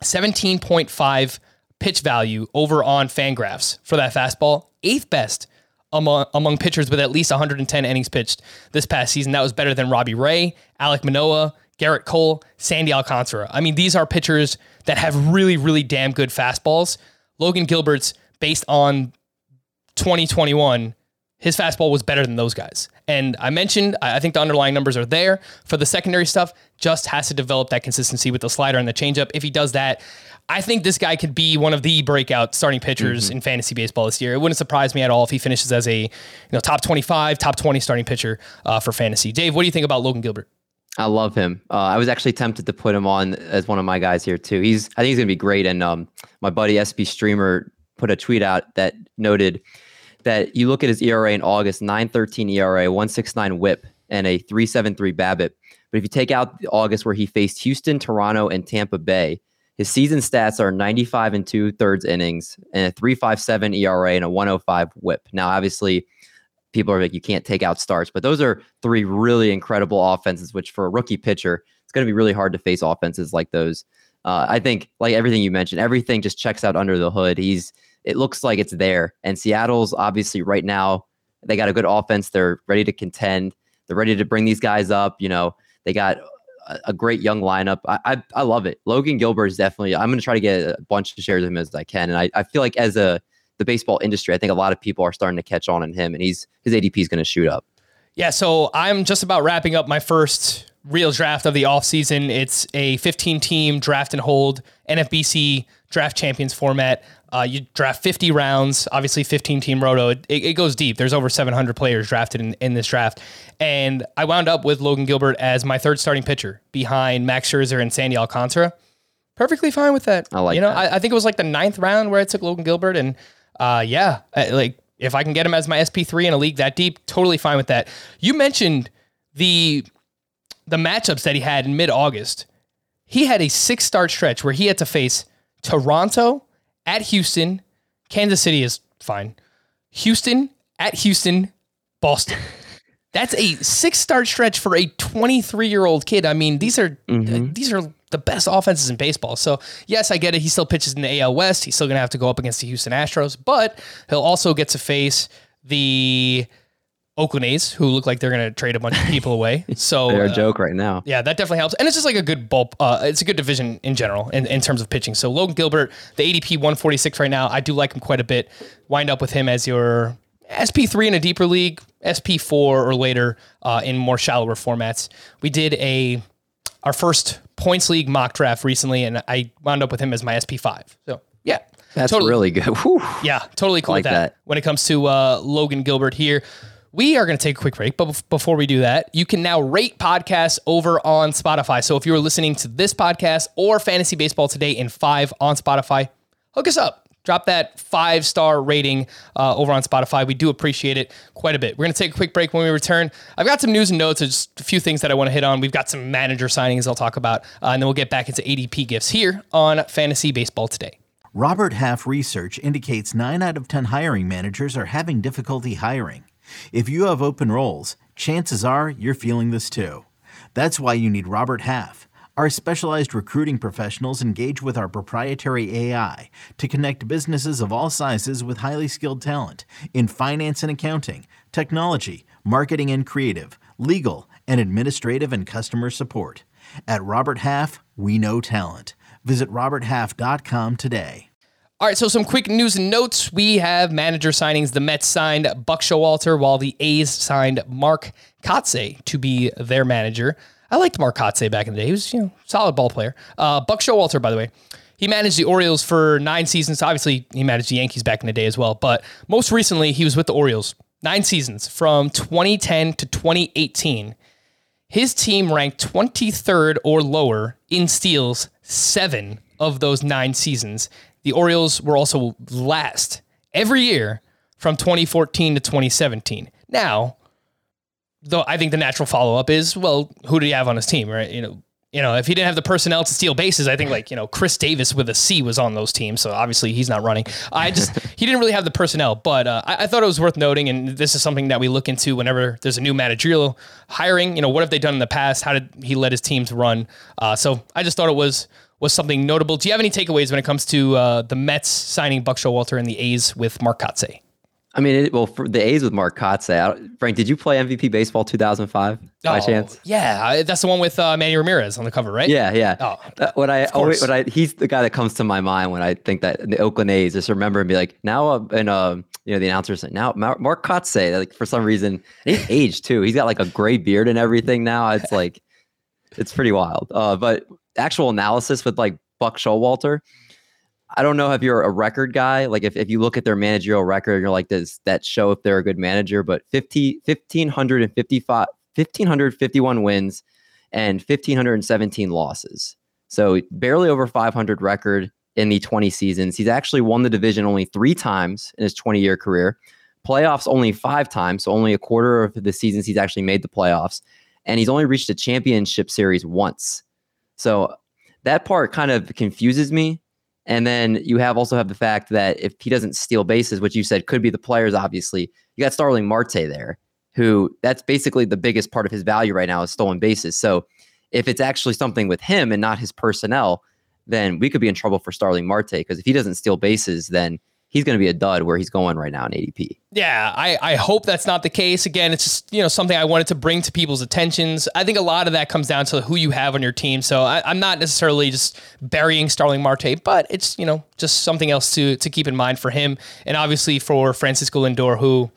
17.5 pitch value over on Fangraphs for that fastball. Eighth best among, among pitchers with at least 110 innings pitched this past season. That was better than Robbie Ray, Alek Manoah, Gerrit Cole, Sandy Alcantara. I mean, these are pitchers that have really, really damn good fastballs. Logan Gilbert's based on 2021 his fastball was better than those guys. And I mentioned, I think the underlying numbers are there for the secondary stuff. Just has to develop that consistency with the slider and the changeup. If he does that, I think this guy could be one of the breakout starting pitchers Mm-hmm. in fantasy baseball this year. It wouldn't surprise me at all if he finishes as a you know top 25, top 20 starting pitcher uh, for fantasy. Dave, what do you think about Logan Gilbert? I love him. Uh, I was actually tempted to put him on as one of my guys here too. He's I think he's gonna be great. And um, my buddy SB Streamer put a tweet out that noted that you look at his ERA in August, 9.13 ERA, 169 WHIP, and a 3.73 BABIP. But if you take out August where he faced Houston, Toronto, and Tampa Bay, his season stats are 95 and two thirds innings and a 3.57 ERA and a 105 WHIP. Now, obviously, people are like, you can't take out starts, but those are three really incredible offenses, which for a rookie pitcher, it's going to be really hard to face offenses like those. Uh, I think, like everything you mentioned, everything just checks out under the hood. He's, it looks like it's there. And Seattle's obviously right now, they got a good offense. They're ready to contend. They're ready to bring these guys up. You know, they got a, a great young lineup. I, I, I love it. Logan Gilbert is definitely, I'm going to try to get a bunch of shares of him as I can. And I, I feel like as a, the baseball industry, I think a lot of people are starting to catch on in him and he's, his ADP is going to shoot up. Yeah, so I'm just about wrapping up my first real draft of the offseason. It's a 15 team draft and hold NFBC draft champions format. Uh, you draft 50 rounds, obviously 15 team roto. It, it, goes deep. There's over 700 players drafted in, in this draft. And I wound up with Logan Gilbert as my third starting pitcher behind Max Scherzer and Sandy Alcantara. Perfectly fine with that. I like You know. I, I think it was like the ninth round where I took Logan Gilbert. And uh, yeah, like if I can get him as my SP3 in a league that deep, totally fine with that. You mentioned the the matchups that he had in mid August. He had a six start stretch where he had to face Toronto at Houston, Kansas City is fine, Houston at Houston, Boston. That's a six start stretch for a 23 year old kid. I mean, these are these are the best offenses in baseball. So yes, I get it. He still pitches in the AL West. He's still gonna have to go up against the Houston Astros, but he'll also get to face the Oakland A's, who look like they're gonna trade a bunch of people away. So They're a uh, joke right now. yeah, that definitely helps. And it's just like a good bulb. Uh, it's a good division in general in, in terms of pitching. So Logan Gilbert, the ADP 146 right now, I do like him quite a bit. Wind up with him as your SP3 in a deeper league, SP4 or later uh, in more shallower formats. We did a our first points league mock draft recently, and I wound up with him as my SP5. So yeah, That's totally. really good. Whew. Yeah, totally cool Like with that. that. When it comes to uh, Logan Gilbert here, we are going to take a quick break. But before we do that, you can now rate podcasts over on Spotify. So if you are listening to this podcast or Fantasy Baseball Today in five on Spotify, hook us up. Drop that five star rating uh, over on Spotify. We do appreciate it quite a bit. We're going to take a quick break when we return. I've got some news and notes, just a few things that I want to hit on. We've got some manager signings I'll talk about, uh, and then we'll get back into ADP gifts here on Fantasy Baseball Today. Robert Half research indicates 9 out of 10 hiring managers are having difficulty hiring. If you have open roles, chances are you're feeling this too. That's why you need Robert Half. Our specialized recruiting professionals engage with our proprietary AI to connect businesses of all sizes with highly skilled talent in finance and accounting, technology, marketing and creative, legal, and administrative and customer support. At Robert Half, we know talent. Visit RobertHalf.com today. All right, so some quick news and notes. We have manager signings. The Mets signed Buck Showalter, while the A's signed Mark Kotsay to be their manager. I liked Mark Kotsay back in the day. He was, you know, solid ball player. Uh, Buck Showalter, by the way, he managed the Orioles for nine seasons. Obviously, he managed the Yankees back in the day as well. But most recently, he was with the Orioles nine seasons from 2010 to 2018. His team ranked 23rd or lower in steals seven of those nine seasons. The Orioles were also last every year from 2014 to 2017. Now, though I think the natural follow up is, well, who do you have on his team, right? You know, you know, if he didn't have the personnel to steal bases, I think like you know Chris Davis with a C was on those teams, so obviously he's not running. I just he didn't really have the personnel, but uh, I, I thought it was worth noting, and this is something that we look into whenever there's a new managerial hiring. You know, what have they done in the past? How did he let his teams run? Uh, so I just thought it was was something notable. Do you have any takeaways when it comes to uh, the Mets signing Buck Showalter and the A's with Mark Kotsay? I mean, it, well, for the A's with Mark Kotsay. Frank, did you play MVP baseball 2005 by Oh, chance? Yeah, I- that's the one with uh, Manny Ramirez on the cover, right? Yeah, yeah. Oh, Uh, what I always, what I he's the guy that comes to my mind when I think that the Oakland A's just remember and be like now uh, and uh, you know the announcer said now Mar- Mark Kotsay like for some reason he's aged too. He's got like a gray beard and everything now. It's like it's pretty wild. Uh, but actual analysis with like Buck Showalter. I don't know if you're a record guy. Like if, if you look at their managerial record, you're like, does that show if they're a good manager? But 50, 1,555 1,551 wins and 1,517 losses. So barely over 500 record in the 20 seasons. He's actually won the division only three times in his 20 year career. Playoffs only five times. So only a quarter of the seasons he's actually made the playoffs. And he's only reached a championship series once. So that part kind of confuses me. And then you have also have the fact that if he doesn't steal bases, which you said could be the players, obviously, you got Starling Marte there, who that's basically the biggest part of his value right now is stolen bases. So if it's actually something with him and not his personnel, then we could be in trouble for Starling Marte because if he doesn't steal bases, then he's going to be a dud where he's going right now in ADP. Yeah, I, I hope that's not the case. Again, it's just you know something I wanted to bring to people's attentions. I think a lot of that comes down to who you have on your team. So I, I'm not necessarily just burying Starling Marte, but it's you know just something else to to keep in mind for him, and obviously for Francisco Lindor, who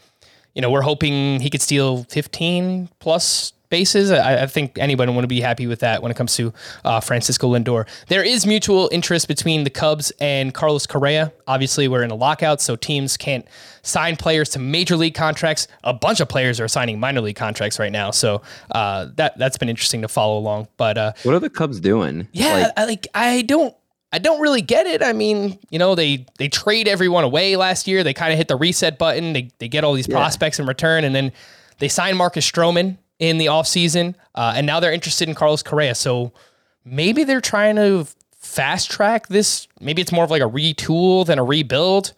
you know we're hoping he could steal 15 plus bases. I, I think anyone would be happy with that when it comes to uh, Francisco Lindor. There is mutual interest between the Cubs and Carlos Correa. Obviously, we're in a lockout, so teams can't sign players to major league contracts. A bunch of players are signing minor league contracts right now, so uh, that that's been interesting to follow along. But uh, What are the Cubs doing? yeah, Like, I, like I don't I don't really get it. I mean, you know, they they trade everyone away last year. They kind of hit the reset button. They they get all these prospects in return and then they sign Marcus Stroman in the offseason. Uh, and now they're interested in Carlos Correa. So maybe they're trying to fast track this. Maybe it's more of like a retool than a rebuild.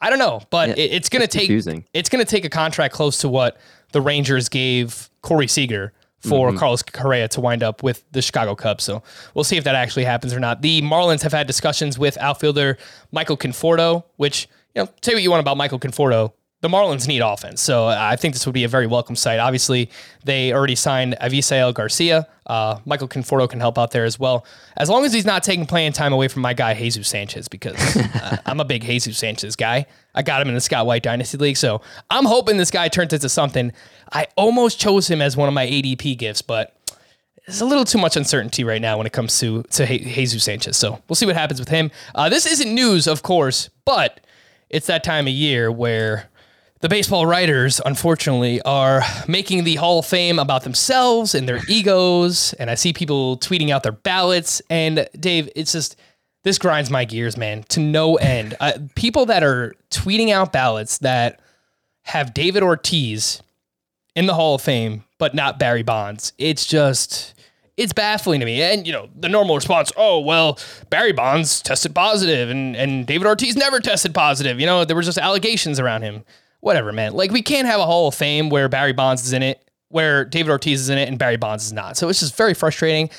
I don't know, but Yeah, it, it's going to take confusing. it's going to take a contract close to what the Rangers gave Corey Seager for Mm-hmm. Carlos Correa to wind up with the Chicago Cubs. So we'll see if that actually happens or not. The Marlins have had discussions with outfielder Michael Conforto, which, you know, say what you want about Michael Conforto. The Marlins need offense. So I think this would be a very welcome sight. Obviously, they already signed Avisail Garcia. Uh, Michael Conforto can help out there as well. As long as he's not taking playing time away from my guy, Jesus Sanchez, because uh, I'm a big Jesus Sanchez guy. I got him in the Scott White Dynasty League. So I'm hoping this guy turns into something. I almost chose him as one of my ADP gifts, but there's a little too much uncertainty right now when it comes to to Jesus Sanchez. So we'll see what happens with him. Uh, this isn't news, of course, but it's that time of year where the baseball writers, unfortunately, are making the Hall of Fame about themselves and their egos. And I see people tweeting out their ballots. And Dave, it's just this grinds my gears, man, to no end. Uh, people that are tweeting out ballots that have David Ortiz in the Hall of Fame, but not Barry Bonds. It's just it's baffling to me. And you know, the normal response, oh well, Barry Bonds tested positive and and David Ortiz never tested positive. You know, there were just allegations around him. Whatever, man. Like we can't have a Hall of Fame where Barry Bonds is in it, where David Ortiz is in it and Barry Bonds is not. So it's just very frustrating.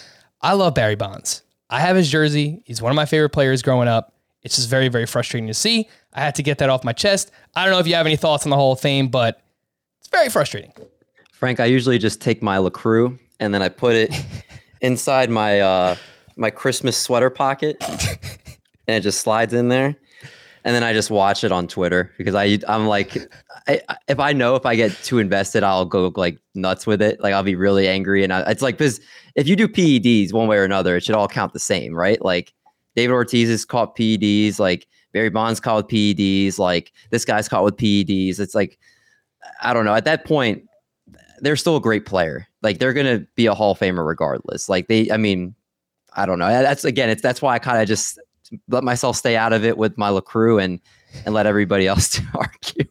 I love Barry Bonds. I have his jersey. He's one of my favorite players growing up. It's just very, very frustrating to see. I had to get that off my chest. I don't know if you have any thoughts on the Hall of Fame, but it's very frustrating. Frank, I usually just take my LaCroix and then I put it inside my uh, my Christmas sweater pocket, and it just slides in there. And then I just watch it on Twitter because I I'm like, I, if I know if I get too invested, I'll go like nuts with it. Like I'll be really angry, and I, it's like because if you do PEDs one way or another, it should all count the same, right? Like David Ortiz is caught PEDs, like Barry Bonds caught with PEDs, like this guy's caught with PEDs. It's like I don't know. At that point, they're still a great player. Like they're gonna be a Hall of Famer regardless. Like they, I mean, I don't know. That's again, it's that's why I kind of just let myself stay out of it with my Lacroix and and let everybody else argue.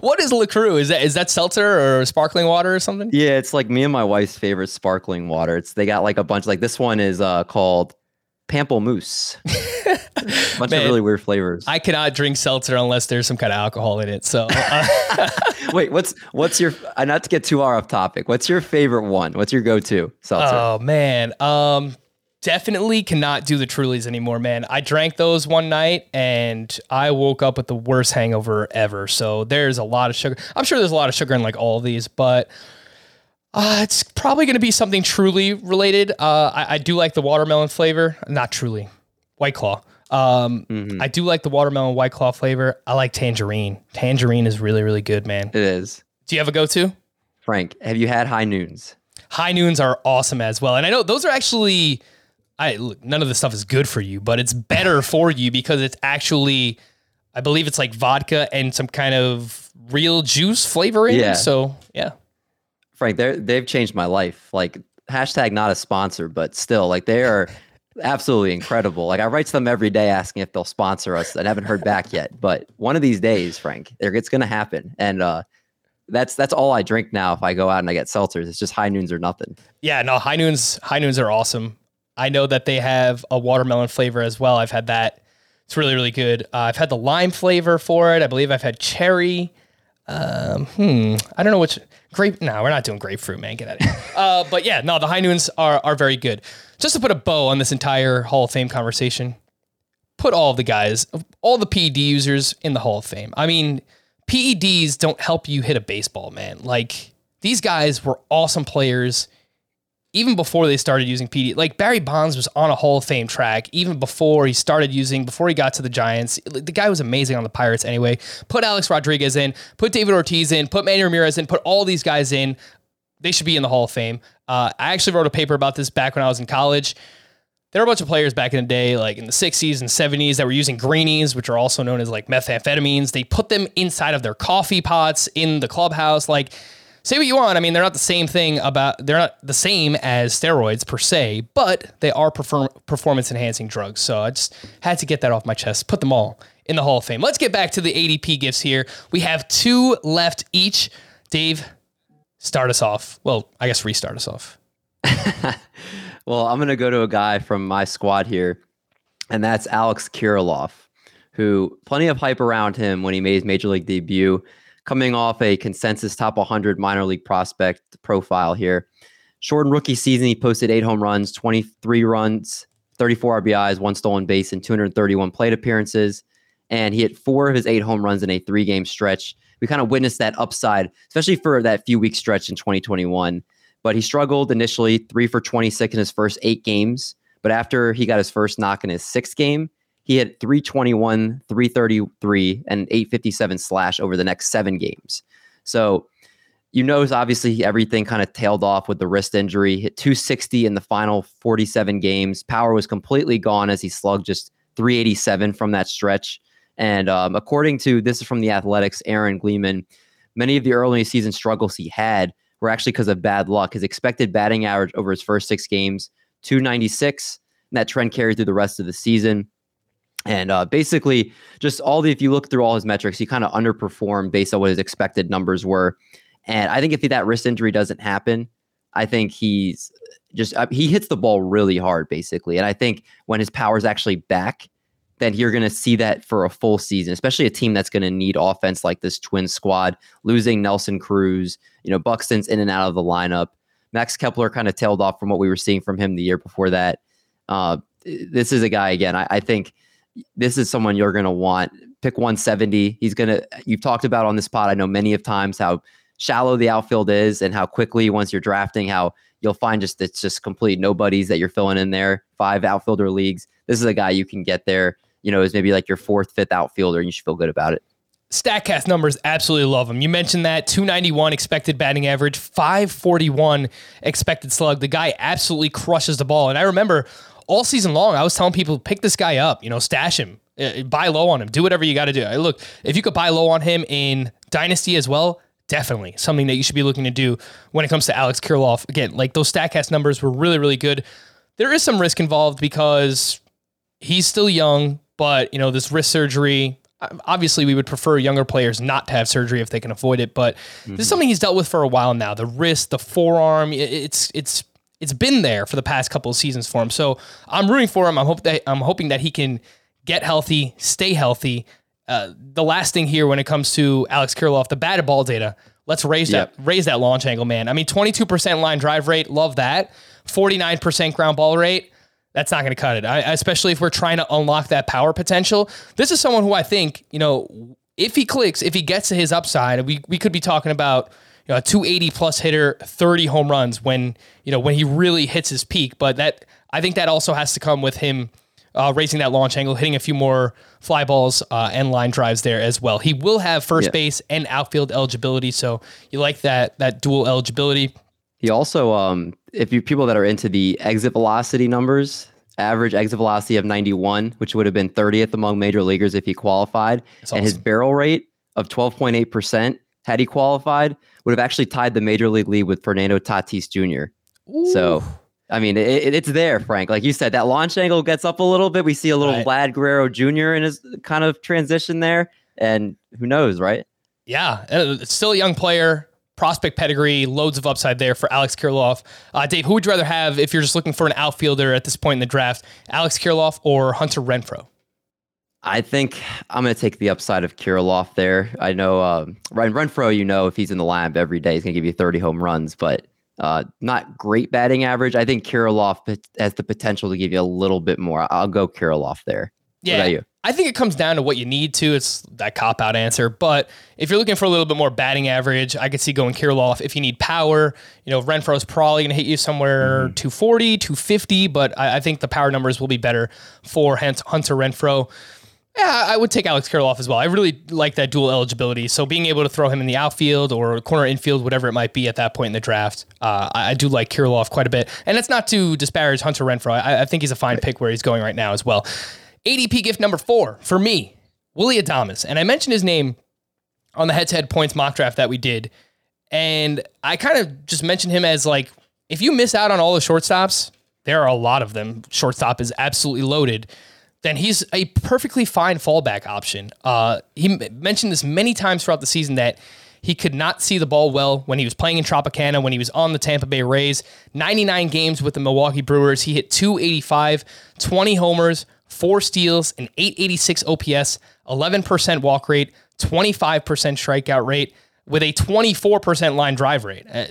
what is LaCroix? Is that is that seltzer or sparkling water or something? Yeah, it's like me and my wife's favorite sparkling water. It's they got like a bunch. Like this one is uh called Pamplemousse. bunch Man, of really weird flavors. I cannot drink seltzer unless there's some kind of alcohol in it. So uh, Wait, what's what's your? Uh, not to get too far off topic. What's your favorite one? What's your go-to seltzer? Oh man. Um definitely cannot do the Trulies anymore, man. I drank those one night and I woke up with the worst hangover ever. So there's a lot of sugar. I'm sure there's a lot of sugar in like all of these, but uh, it's probably going to be something truly related. Uh, I, I do like the watermelon flavor, not truly, White Claw. Um, I do like the watermelon White Claw flavor. I like tangerine. Tangerine is really, really good, man. It is. Do you have a go to? Frank, have you had high noons? High noons are awesome as well. And I know those are actually I look, none of this stuff is good for you, but it's better for you because it's actually I believe it's like vodka and some kind of real juice flavoring. Yeah. So yeah. Frank, they they've changed my life. Like hashtag not a sponsor, but still, like they are absolutely incredible. Like I write to them every day asking if they'll sponsor us. and haven't heard back yet, but one of these days, Frank, it's going to happen. And uh, that's that's all I drink now. If I go out and I get seltzers, it's just high noons or nothing. Yeah, no, high noons high noons are awesome. I know that they have a watermelon flavor as well. I've had that. It's really, really good. Uh, I've had the lime flavor for it. I believe I've had cherry. Um, hmm. I don't know which grape. No, we're not doing grapefruit, man. Get out of here. uh, but yeah, no, the high noons are are very good. Just to put a bow on this entire Hall of Fame conversation, put all the guys, all the PED users in the Hall of Fame. I mean, PEDs don't help you hit a baseball, man. Like these guys were awesome players even before they started using PD. Like Barry Bonds was on a Hall of Fame track even before he started using, before he got to the Giants. The guy was amazing on the Pirates anyway. Put Alex Rodriguez in, put David Ortiz in, put Manny Ramirez in, put all these guys in. They should be in the Hall of Fame. Uh, I actually wrote a paper about this back when I was in college. There were a bunch of players back in the day, like in the 60s and 70s, that were using greenies, which are also known as like methamphetamines. They put them inside of their coffee pots in the clubhouse. Like, say what you want. I mean, they're not the same thing about, they're not the same as steroids per se, but they are perform- performance enhancing drugs. So I just had to get that off my chest, put them all in the Hall of Fame. Let's get back to the ADP gifts here. We have two left each. Dave, start us off. Well, I guess restart us off. Well, I'm to go to a guy from my squad here, and that's Alex Kirilloff, who plenty of hype around him when he made his major league debut, coming off a consensus top 100 minor league prospect profile here. Shortened rookie season, he posted eight home runs, 23 runs, 34 RBIs, one stolen base, and 231 plate appearances. And he hit four of his eight home runs in a three game stretch. We kind of witnessed that upside, especially for that few week stretch in 2021 but he struggled initially, three for 26 in his first eight games. But after he got his first knock in his sixth game, he had 321, 333, and 857 slash over the next seven games. So you notice obviously everything kind of tailed off with the wrist injury. Hit 260 in the final 47 games. Power was completely gone as he slugged just 387 from that stretch. And um, according to this is from the Athletics, Aaron Gleeman, many of the early season struggles he had were actually because of bad luck. His expected batting average over his first six games, 296. And that trend carried through the rest of the season. And uh, basically, just all the, if you look through all his metrics, he kind of underperformed based on what his expected numbers were. And I think if that wrist injury doesn't happen, I think he's just, uh, he hits the ball really hard, basically. And I think when his power is actually back, then you're going to see that for a full season, especially a team that's going to need offense like this twin squad, losing Nelson Cruz, you know, Buxton's in and out of the lineup. Max Kepler kind of tailed off from what we were seeing from him the year before that. Uh, this is a guy, again, I, I think this is someone you're going to want. Pick 170. He's going to, you've talked about on this pod, I know many of times how shallow the outfield is and how quickly once you're drafting, how you'll find just it's just complete nobodies that you're filling in there. Five outfielder leagues. This is a guy you can get there you know, is maybe like your fourth, fifth outfielder, and you should feel good about it. Statcast numbers, absolutely love them. You mentioned that 291 expected batting average, 541 expected slug. The guy absolutely crushes the ball. And I remember all season long, I was telling people, pick this guy up, you know, stash him, uh, buy low on him, do whatever you got to do. I look, if you could buy low on him in Dynasty as well, definitely something that you should be looking to do when it comes to Alex Kirilloff. Again, like those Statcast numbers were really, really good. There is some risk involved because he's still young, but you know this wrist surgery. Obviously, we would prefer younger players not to have surgery if they can avoid it. But mm-hmm. this is something he's dealt with for a while now. The wrist, the forearm, it's it's it's been there for the past couple of seasons for him. So I'm rooting for him. I'm hope that I'm hoping that he can get healthy, stay healthy. Uh, the last thing here when it comes to Alex Kirilloff, the batted ball data. Let's raise yep. that raise that launch angle, man. I mean, 22% line drive rate, love that. 49% ground ball rate that's not going to cut it. I, especially if we're trying to unlock that power potential. This is someone who I think, you know, if he clicks, if he gets to his upside, we, we could be talking about you know, a 280 plus hitter, 30 home runs when, you know, when he really hits his peak. But that, I think that also has to come with him uh, raising that launch angle, hitting a few more fly balls uh, and line drives there as well. He will have first yeah. base and outfield eligibility, so you like that that dual eligibility. He also, um, if you people that are into the exit velocity numbers, average exit velocity of 91, which would have been 30th among major leaguers if he qualified, and his barrel rate of 12.8 percent had he qualified would have actually tied the major league lead with Fernando Tatis Jr. Ooh. So I mean, it, it's there, Frank. Like you said, that launch angle gets up a little bit. We see a little right. Vlad Guerrero Jr. in his kind of transition there, and who knows, right? Yeah, uh, still a young player, prospect pedigree, loads of upside there for Alex Kirilloff. Uh, Dave, who would you rather have if you're just looking for an outfielder at this point in the draft, Alex Kirilloff or Hunter Renfroe? I think I'm going to take the upside of Kirilloff there. I know um, Ryan Renfroe, you know, if he's in the lab every day, he's going to give you 30 home runs, but uh, not great batting average. I think Kirilloff has the potential to give you a little bit more. I'll go Kirilloff there. Yeah. I think it comes down to what you need to. It's that cop out answer. But if you're looking for a little bit more batting average, I could see going Kirilloff. If you need power, you know, Renfroe's probably going to hit you somewhere mm-hmm. 240, 250, but I, I, think the power numbers will be better for Hunter Renfroe. Yeah, I would take Alex Kirilloff as well. I really like that dual eligibility. So being able to throw him in the outfield or corner infield, whatever it might be at that point in the draft, uh, I, I, do like Kirilloff quite a bit. And it's not to disparage Hunter Renfroe. I, I think he's a fine pick where he's going right now as well. ADP gift number four for me, Willy Adames. And I mentioned his name on the head-to-head points mock draft that we did. And I kind of just mentioned him as like, if you miss out on all the shortstops, there are a lot of them. Shortstop is absolutely loaded then he's a perfectly fine fallback option. Uh, he mentioned this many times throughout the season that he could not see the ball well when he was playing in Tropicana, when he was on the Tampa Bay Rays. 99 games with the Milwaukee Brewers. He hit 285, 20 homers, four steals, an 886 OPS, 11% walk rate, 25% strikeout rate, with a 24% line drive rate. Uh,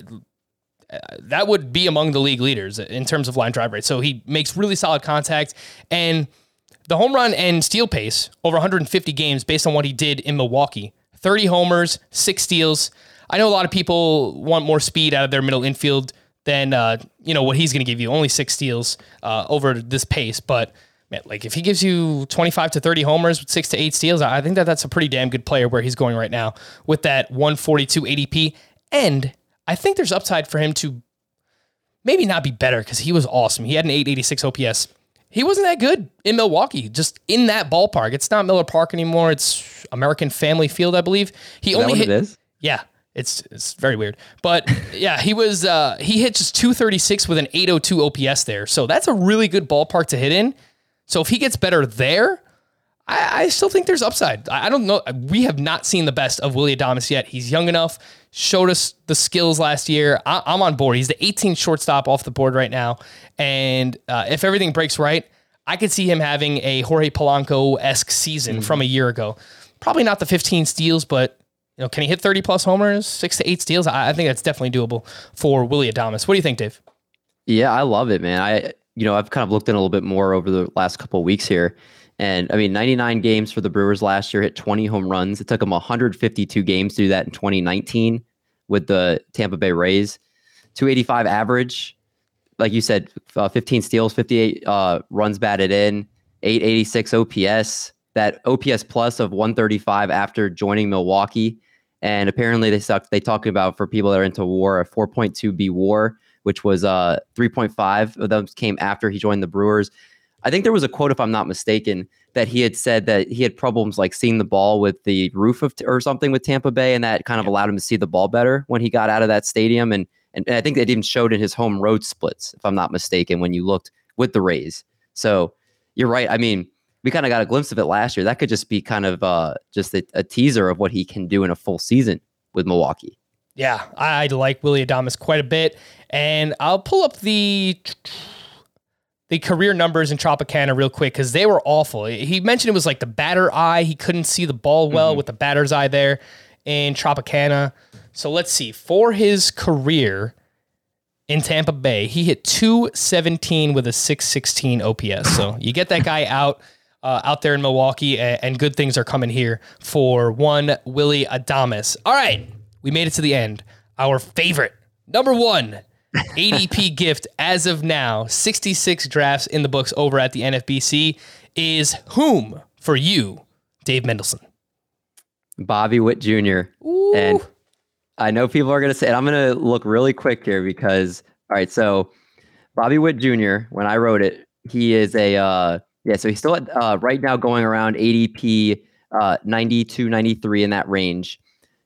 that would be among the league leaders in terms of line drive rate. So he makes really solid contact. And the home run and steal pace over 150 games based on what he did in Milwaukee 30 homers, six steals. I know a lot of people want more speed out of their middle infield than uh, you know what he's going to give you. Only six steals uh, over this pace, but man, like if he gives you 25 to 30 homers with six to eight steals, I think that that's a pretty damn good player where he's going right now with that 142 ADP. And I think there's upside for him to maybe not be better because he was awesome. He had an 886 OPS he wasn't that good in Milwaukee, just in that ballpark. It's not Miller Park anymore. It's American Family Field, I believe. He only hit. It is? Yeah, it's it's very weird. But yeah, he was uh, he hit just 236 with an 802 OPS there. So that's a really good ballpark to hit in. So if he gets better there, I, I still think there's upside. I, I, don't know. We have not seen the best of Willy Adames yet. He's young enough, showed us the skills last year. I, am on board. He's the 18th shortstop off the board right now. And uh, if everything breaks right, I could see him having a Jorge Polanco esque season mm-hmm. from a year ago. Probably not the 15 steals, but you know, can he hit 30 plus homers, six to eight steals? I, I think that's definitely doable for Willy Adames. What do you think, Dave? Yeah, I love it, man. I you know I've kind of looked in a little bit more over the last couple weeks here. And I mean, 99 games for the Brewers last year, hit 20 home runs. It took them 152 games to do that in 2019 with the Tampa Bay Rays. 285 average, like you said, uh, 15 steals, 58 uh, runs batted in, 886 OPS. That OPS plus of 135 after joining Milwaukee. And apparently they suck. They talk about for people that are into WAR, a 4.2 B WAR, which was uh 3.5 of them came after he joined the Brewers. I think there was a quote, if I'm not mistaken, that he had said that he had problems like seeing the ball with the roof of t- or something with Tampa Bay, and that kind of allowed him to see the ball better when he got out of that stadium. And and, and I think that even showed in his home road splits, if I'm not mistaken, when you looked with the Rays. So you're right. I mean, we kind of got a glimpse of it last year. That could just be kind of uh, just a, a teaser of what he can do in a full season with Milwaukee. Yeah, I like Willy Adames quite a bit, and I'll pull up the the career numbers in Tropicana real quick because they were awful. He mentioned it was like the batter eye. He couldn't see the ball well mm-hmm. with the batter's eye there in Tropicana. So let's see. For his career in Tampa Bay. He hit 217 with a 616 OPS. So you get that guy out. Uh, out there in Milwaukee, and, and good things are coming here for one Willy Adames. All right, we made it to the end. Our favorite, number one ADP gift as of now, 66 drafts in the books over at the NFBC is whom for you, Dave Mendelson? Bobby Witt Jr. And I know people are going to say, and I'm going to look really quick here because, all right, so Bobby Witt Jr., when I wrote it, he is a, uh, yeah, so he's still at, uh, right now going around ADP uh, 92, 93 in that range.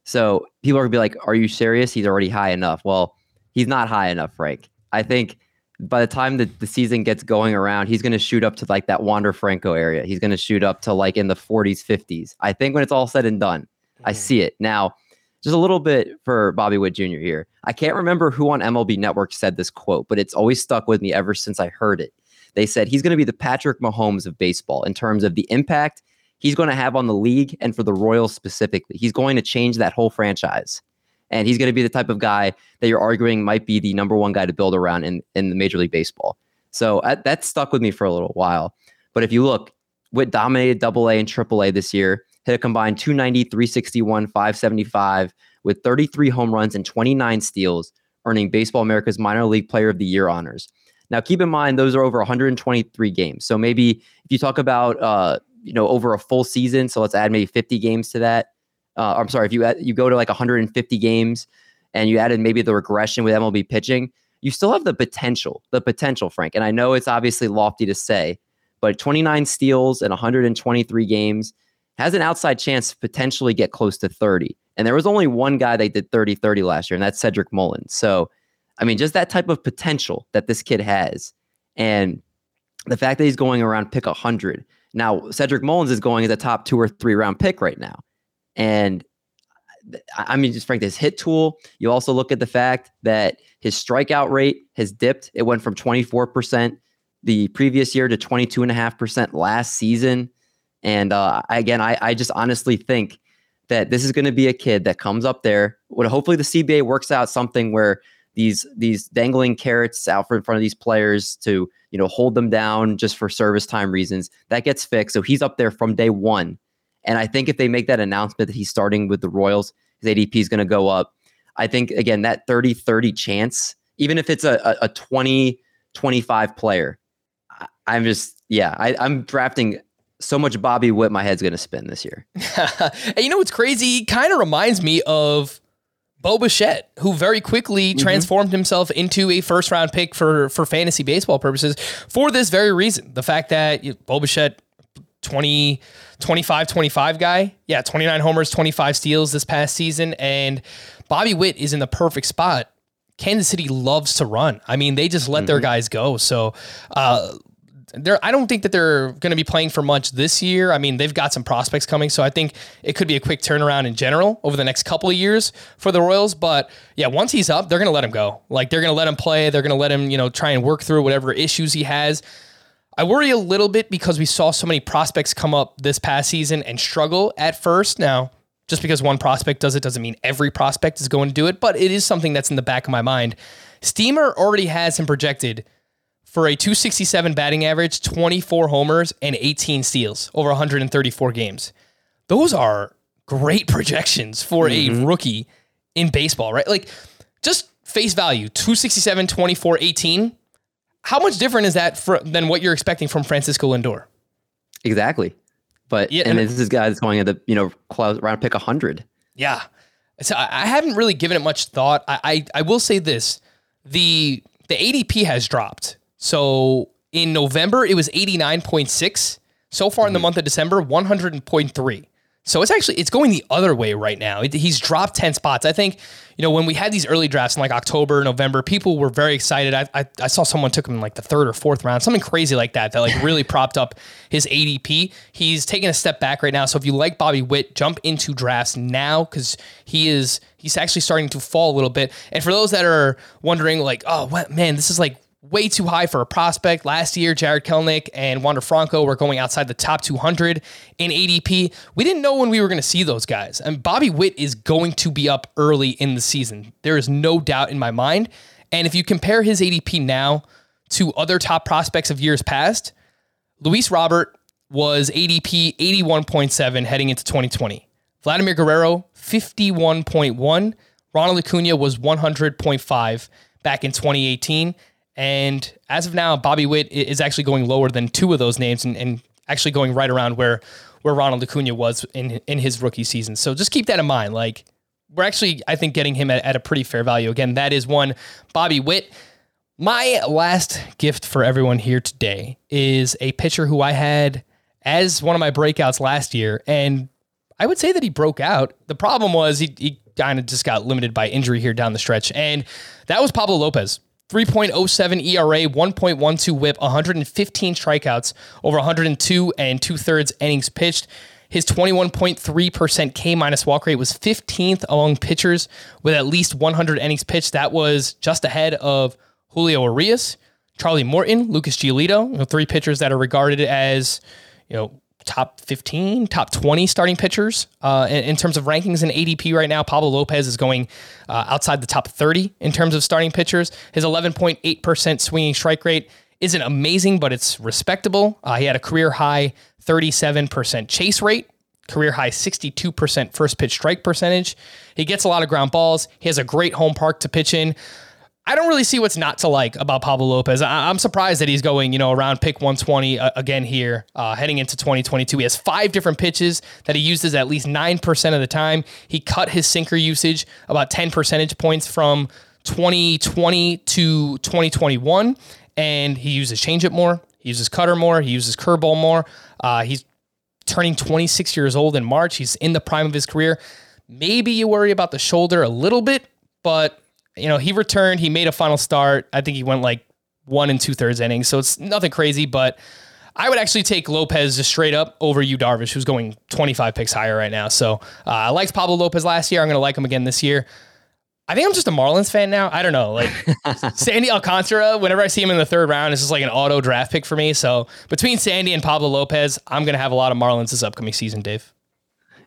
So people are going to be like, are you serious? He's already high enough. Well, he's not high enough, Frank. I think by the time that the season gets going around, he's going to shoot up to like that Wander Franco area. He's going to shoot up to like in the 40s, 50s. I think when it's all said and done, mm-hmm. I see it. Now, just a little bit for Bobby Witt Jr. here. I can't remember who on MLB Network said this quote, but it's always stuck with me ever since I heard it. They said he's going to be the Patrick Mahomes of baseball in terms of the impact he's going to have on the league and for the Royals specifically. He's going to change that whole franchise. And he's going to be the type of guy that you're arguing might be the number one guy to build around in, in the Major League Baseball. So uh, that stuck with me for a little while. But if you look, Witt dominated double A and triple A this year, hit a combined 290, 361, 575 with 33 home runs and 29 steals, earning Baseball America's Minor League Player of the Year honors. Now, keep in mind those are over 123 games. So maybe if you talk about uh, you know over a full season, so let's add maybe 50 games to that. Uh, I'm sorry, if you add, you go to like 150 games and you added maybe the regression with MLB pitching, you still have the potential, the potential, Frank. And I know it's obviously lofty to say, but 29 steals and 123 games has an outside chance to potentially get close to 30. And there was only one guy that did 30 30 last year, and that's Cedric Mullins. So, I mean, just that type of potential that this kid has. And the fact that he's going around pick 100. Now, Cedric Mullins is going as a top two or three round pick right now. And I mean, just Frank, this hit tool, you also look at the fact that his strikeout rate has dipped. It went from 24% the previous year to 22.5% last season. And uh, again, I, I just honestly think that this is going to be a kid that comes up there. Hopefully the CBA works out something where these these dangling carrots out in front of these players to you know hold them down just for service time reasons that gets fixed. So he's up there from day one. And I think if they make that announcement that he's starting with the Royals, his ADP is going to go up. I think again that 30-30 chance, even if it's a, a, a 20 25 player, I, am just yeah, I, I'm drafting so much Bobby Witt, my head's gonna spin this year. and you know what's crazy? He kind of reminds me of Bo Bichette, who very quickly mm-hmm. transformed himself into a first round pick for for fantasy baseball purposes for this very reason. The fact that you Bo Bichette 20 25 25 guy. Yeah, 29 homers, 25 steals this past season and Bobby Witt is in the perfect spot. Kansas City loves to run. I mean, they just let mm-hmm. their guys go. So, uh, they're, I don't think that they're going to be playing for much this year. I mean, they've got some prospects coming, so I think it could be a quick turnaround in general over the next couple of years for the Royals. But yeah, once he's up, they're going to let him go. Like they're going to let him play. They're going to let him, you know, try and work through whatever issues he has. I worry a little bit because we saw so many prospects come up this past season and struggle at first. Now, just because one prospect does it doesn't mean every prospect is going to do it, but it is something that's in the back of my mind. Steamer already has him projected for a 267 batting average, 24 homers, and 18 steals over 134 games. Those are great projections for mm-hmm. a rookie in baseball, right? Like just face value 267, 24, 18. How much different is that for, than what you're expecting from Francisco Lindor? Exactly. But yeah, and, and this is guy that's going at the you know close around pick 100. Yeah. So I haven't really given it much thought. I, I, I will say this: the the ADP has dropped so in November, it was 89.6. So far in the mm-hmm. month of December, 100.3. So it's actually it's going the other way right now. he's dropped ten spots. I think you know when we had these early drafts in like October, November, people were very excited. I, I, I saw someone took him in like the third or fourth round, something crazy like that that like really propped up his ADP. He's taking a step back right now. So if you like Bobby Witt, jump into drafts now because he is he's actually starting to fall a little bit. And for those that are wondering, like, oh what, man, this is like way too high for a prospect. Last year, Jarred Kelenic and Wander Franco were going outside the top 200 in ADP. We didn't know when we were going to see those guys. And Bobby Witt is going to be up early in the season. There is no doubt in my mind. And if you compare his ADP now to other top prospects of years past, Luis Robert was ADP 81.7 heading into 2020. Vladimir Guerrero, 51.1. Ronald Acuna was 100.5 back in 2018. And as of now, Bobby Witt is actually going lower than two of those names and, and actually going right around where where Ronald Acuna was in in his rookie season. So just keep that in mind. Like we're actually, I think, getting him at, at a pretty fair value. Again, that is one Bobby Witt. My last gift for everyone here today is a pitcher who I had as one of my breakouts last year, and I would say that he broke out. The problem was he, he kind of just got limited by injury here down the stretch, and that was Pablo Lopez. 3.07 ERA, 1.12 whip, 115 strikeouts, over 102 and two thirds innings pitched. His 21.3% K minus walk rate was 15th among pitchers with at least 100 innings pitched. That was just ahead of Julio Urias, Charlie Morton, Lucas Giolito, you know, three pitchers that are regarded as, you know, top 15, top 20 starting pitchers uh, in, in, terms of rankings in ADP right now. Pablo Lopez is going uh, outside the top 30 in terms of starting pitchers. His 11.8% swinging strike rate isn't amazing, but it's respectable. Uh, he had a career high 37% chase rate, career high 62% first pitch strike percentage. He gets a lot of ground balls. He has a great home park to pitch in. I don't really see what's not to like about Pablo Lopez. I, am surprised that he's going, you know, around pick 120 uh, again here, uh, heading into 2022. He has five different pitches that he uses at least 9% of the time. He cut his sinker usage about 10 percentage points from 2020 to 2021, and he uses changeup more. He uses cutter more. He uses curveball more. Uh, he's turning 26 years old in March. He's in the prime of his career. Maybe you worry about the shoulder a little bit, but you know, he returned, he made a final start. I think he went like one and two thirds innings. So it's nothing crazy, but I would actually take Lopez just straight up over Yu Darvish, who's going 25 picks higher right now. So uh, I liked Pablo Lopez last year. I'm going to like him again this year. I think I'm just a Marlins fan now. I don't know. Like Sandy Alcantara, whenever I see him in the third round, it's just like an auto draft pick for me. So between Sandy and Pablo Lopez, I'm going to have a lot of Marlins this upcoming season, Dave.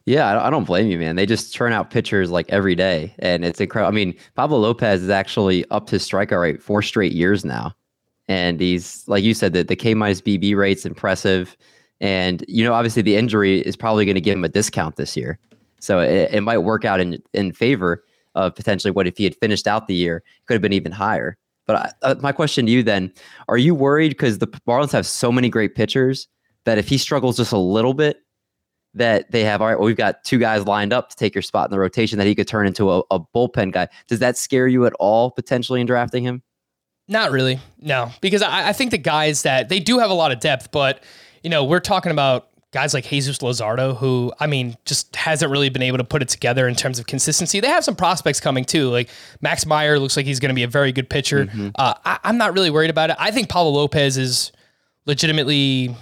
Yeah, I don't blame you, man. They just churn out pitchers like every day, and it's incredible. I mean, Pablo Lopez is actually up his strikeout rate four straight years now, and he's like you said that the K minus BB rate's impressive, and you know obviously the injury is probably going to give him a discount this year, so it, it might work out in in favor of potentially what if he had finished out the year could have been even higher. But I, uh, my question to you then: Are you worried because the Marlins have so many great pitchers that if he struggles just a little bit? That they have, all right, well, we've got two guys lined up to take your spot in the rotation that he could turn into a, a bullpen guy. Does that scare you at all potentially in drafting him? Not really, no, because I, I think the guys that they do have a lot of depth, but you know, we're talking about guys like Jesus Luzardo, who I mean, just hasn't really been able to put it together in terms of consistency. They have some prospects coming too. Like Max Meyer looks like he's going to be a very good pitcher. Mm-hmm. Uh, I, I'm not really worried about it. I think Pablo Lopez is legitimately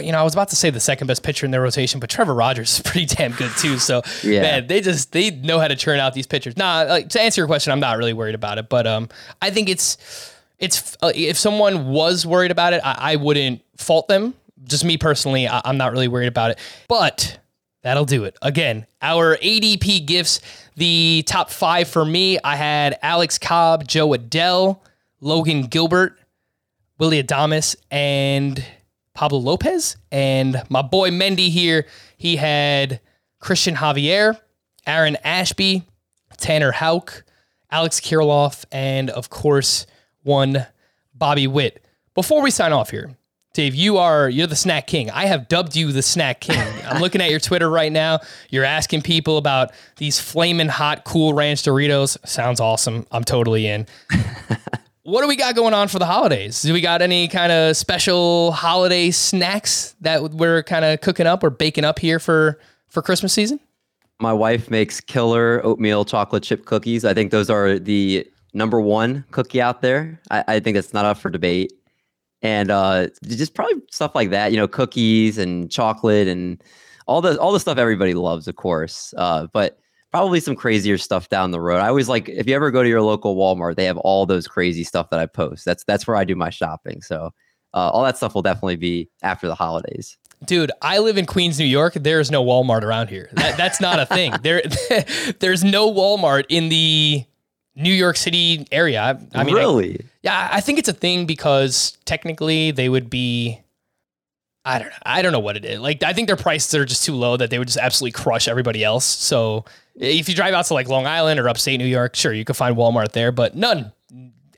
you know, I was about to say the second best pitcher in their rotation, but Trevor Rogers is pretty damn good too. So yeah. man, they just they know how to churn out these pitchers. Nah, like, to answer your question, I'm not really worried about it, but um, I think it's it's uh, if someone was worried about it, I, I wouldn't fault them. Just me personally, I, I'm not really worried about it, but that'll do it. Again, our ADP gifts. The top five for me, I had Alex Cobb, Jo Adell, Logan Gilbert, Willy Adames, and Pablo Lopez. And my boy Mendy here, he had Cristian Javier, Aaron Ashby, Tanner Houck, Alex Kirilloff, and of course, one Bobby Witt. Before we sign off here, Dave, you are you're the snack king. I have dubbed you the snack king. I'm looking at your Twitter right now. You're asking people about these flaming hot cool ranch Doritos. Sounds awesome. I'm totally in. what do we got going on for the holidays? Do we got any kind of special holiday snacks that we're kind of cooking up or baking up here for for Christmas season? My wife makes killer oatmeal chocolate chip cookies. I think those are the number one cookie out there. I, I think that's not up for debate. And uh, just probably stuff like that, you know, cookies and chocolate and all the all the stuff everybody loves, of course. Uh, but probably some crazier stuff down the road. I always like if you ever go to your local Walmart, they have all those crazy stuff that I post. That's that's where I do my shopping. So uh, all that stuff will definitely be after the holidays. Dude, I live in Queens, New York. There is no Walmart around here. That, that's not a thing. There, there's no Walmart in the New York City area. I, I mean, I- really? yeah, I think it's a thing because technically they would be. I don't know. I don't know what it is. Like, I think their prices are just too low that they would just absolutely crush everybody else. So, if you drive out to like Long Island or upstate New York, sure, you could find Walmart there, but none,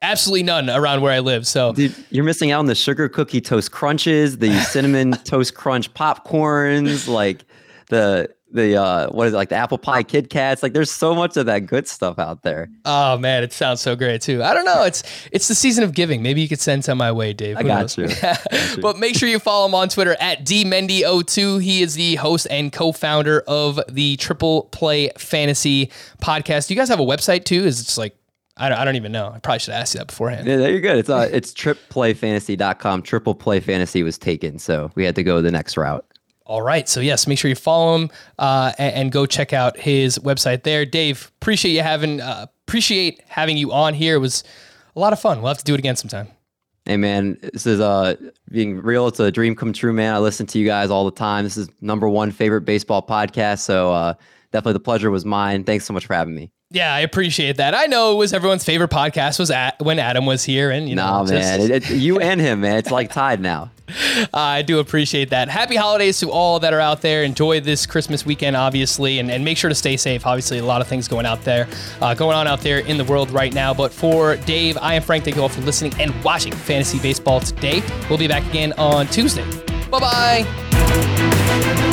absolutely none around where I live. So, Dude, you're missing out on the sugar cookie toast crunches, the cinnamon toast crunch popcorns, like the the uh what is it like the apple pie Kit Kats. Like there's so much of that good stuff out there. oh man, it sounds so great too. I don't know. It's it's the season of giving. Maybe you could send some my way, Dave. I Who got you. but make sure you follow him on Twitter at dmendy02. He is the host and co-founder of the Triple Play Fantasy podcast. Do you guys have a website too? Is it just like I don't, I don't even know. I probably should ask you that beforehand. Yeah, you're good. It's uh it's tripplayfantasy.com. Triple play fantasy was taken, so we had to go the next route. All right. So yes, make sure you follow him uh, and, and go check out his website there. Dave, appreciate you having uh, appreciate having you on here. It was a lot of fun. We'll have to do it again sometime. Hey man, this is uh being real. It's a dream come true, man. I listen to you guys all the time. This is number one favorite baseball podcast. So uh definitely the pleasure was mine. Thanks so much for having me. Yeah, I appreciate that. I know it was everyone's favorite podcast was at when Adam was here, and you know, Nah, man. It, it, you and him, man. It's like tied now. I do appreciate that. Happy holidays to all that are out there. Enjoy this Christmas weekend, obviously, and, and make sure to stay safe. Obviously, a lot of things going out there, uh, going on out there in the world right now. But for Dave, I am Frank. Thank you all for listening and watching Fantasy Baseball today. We'll be back again on Tuesday. Bye bye.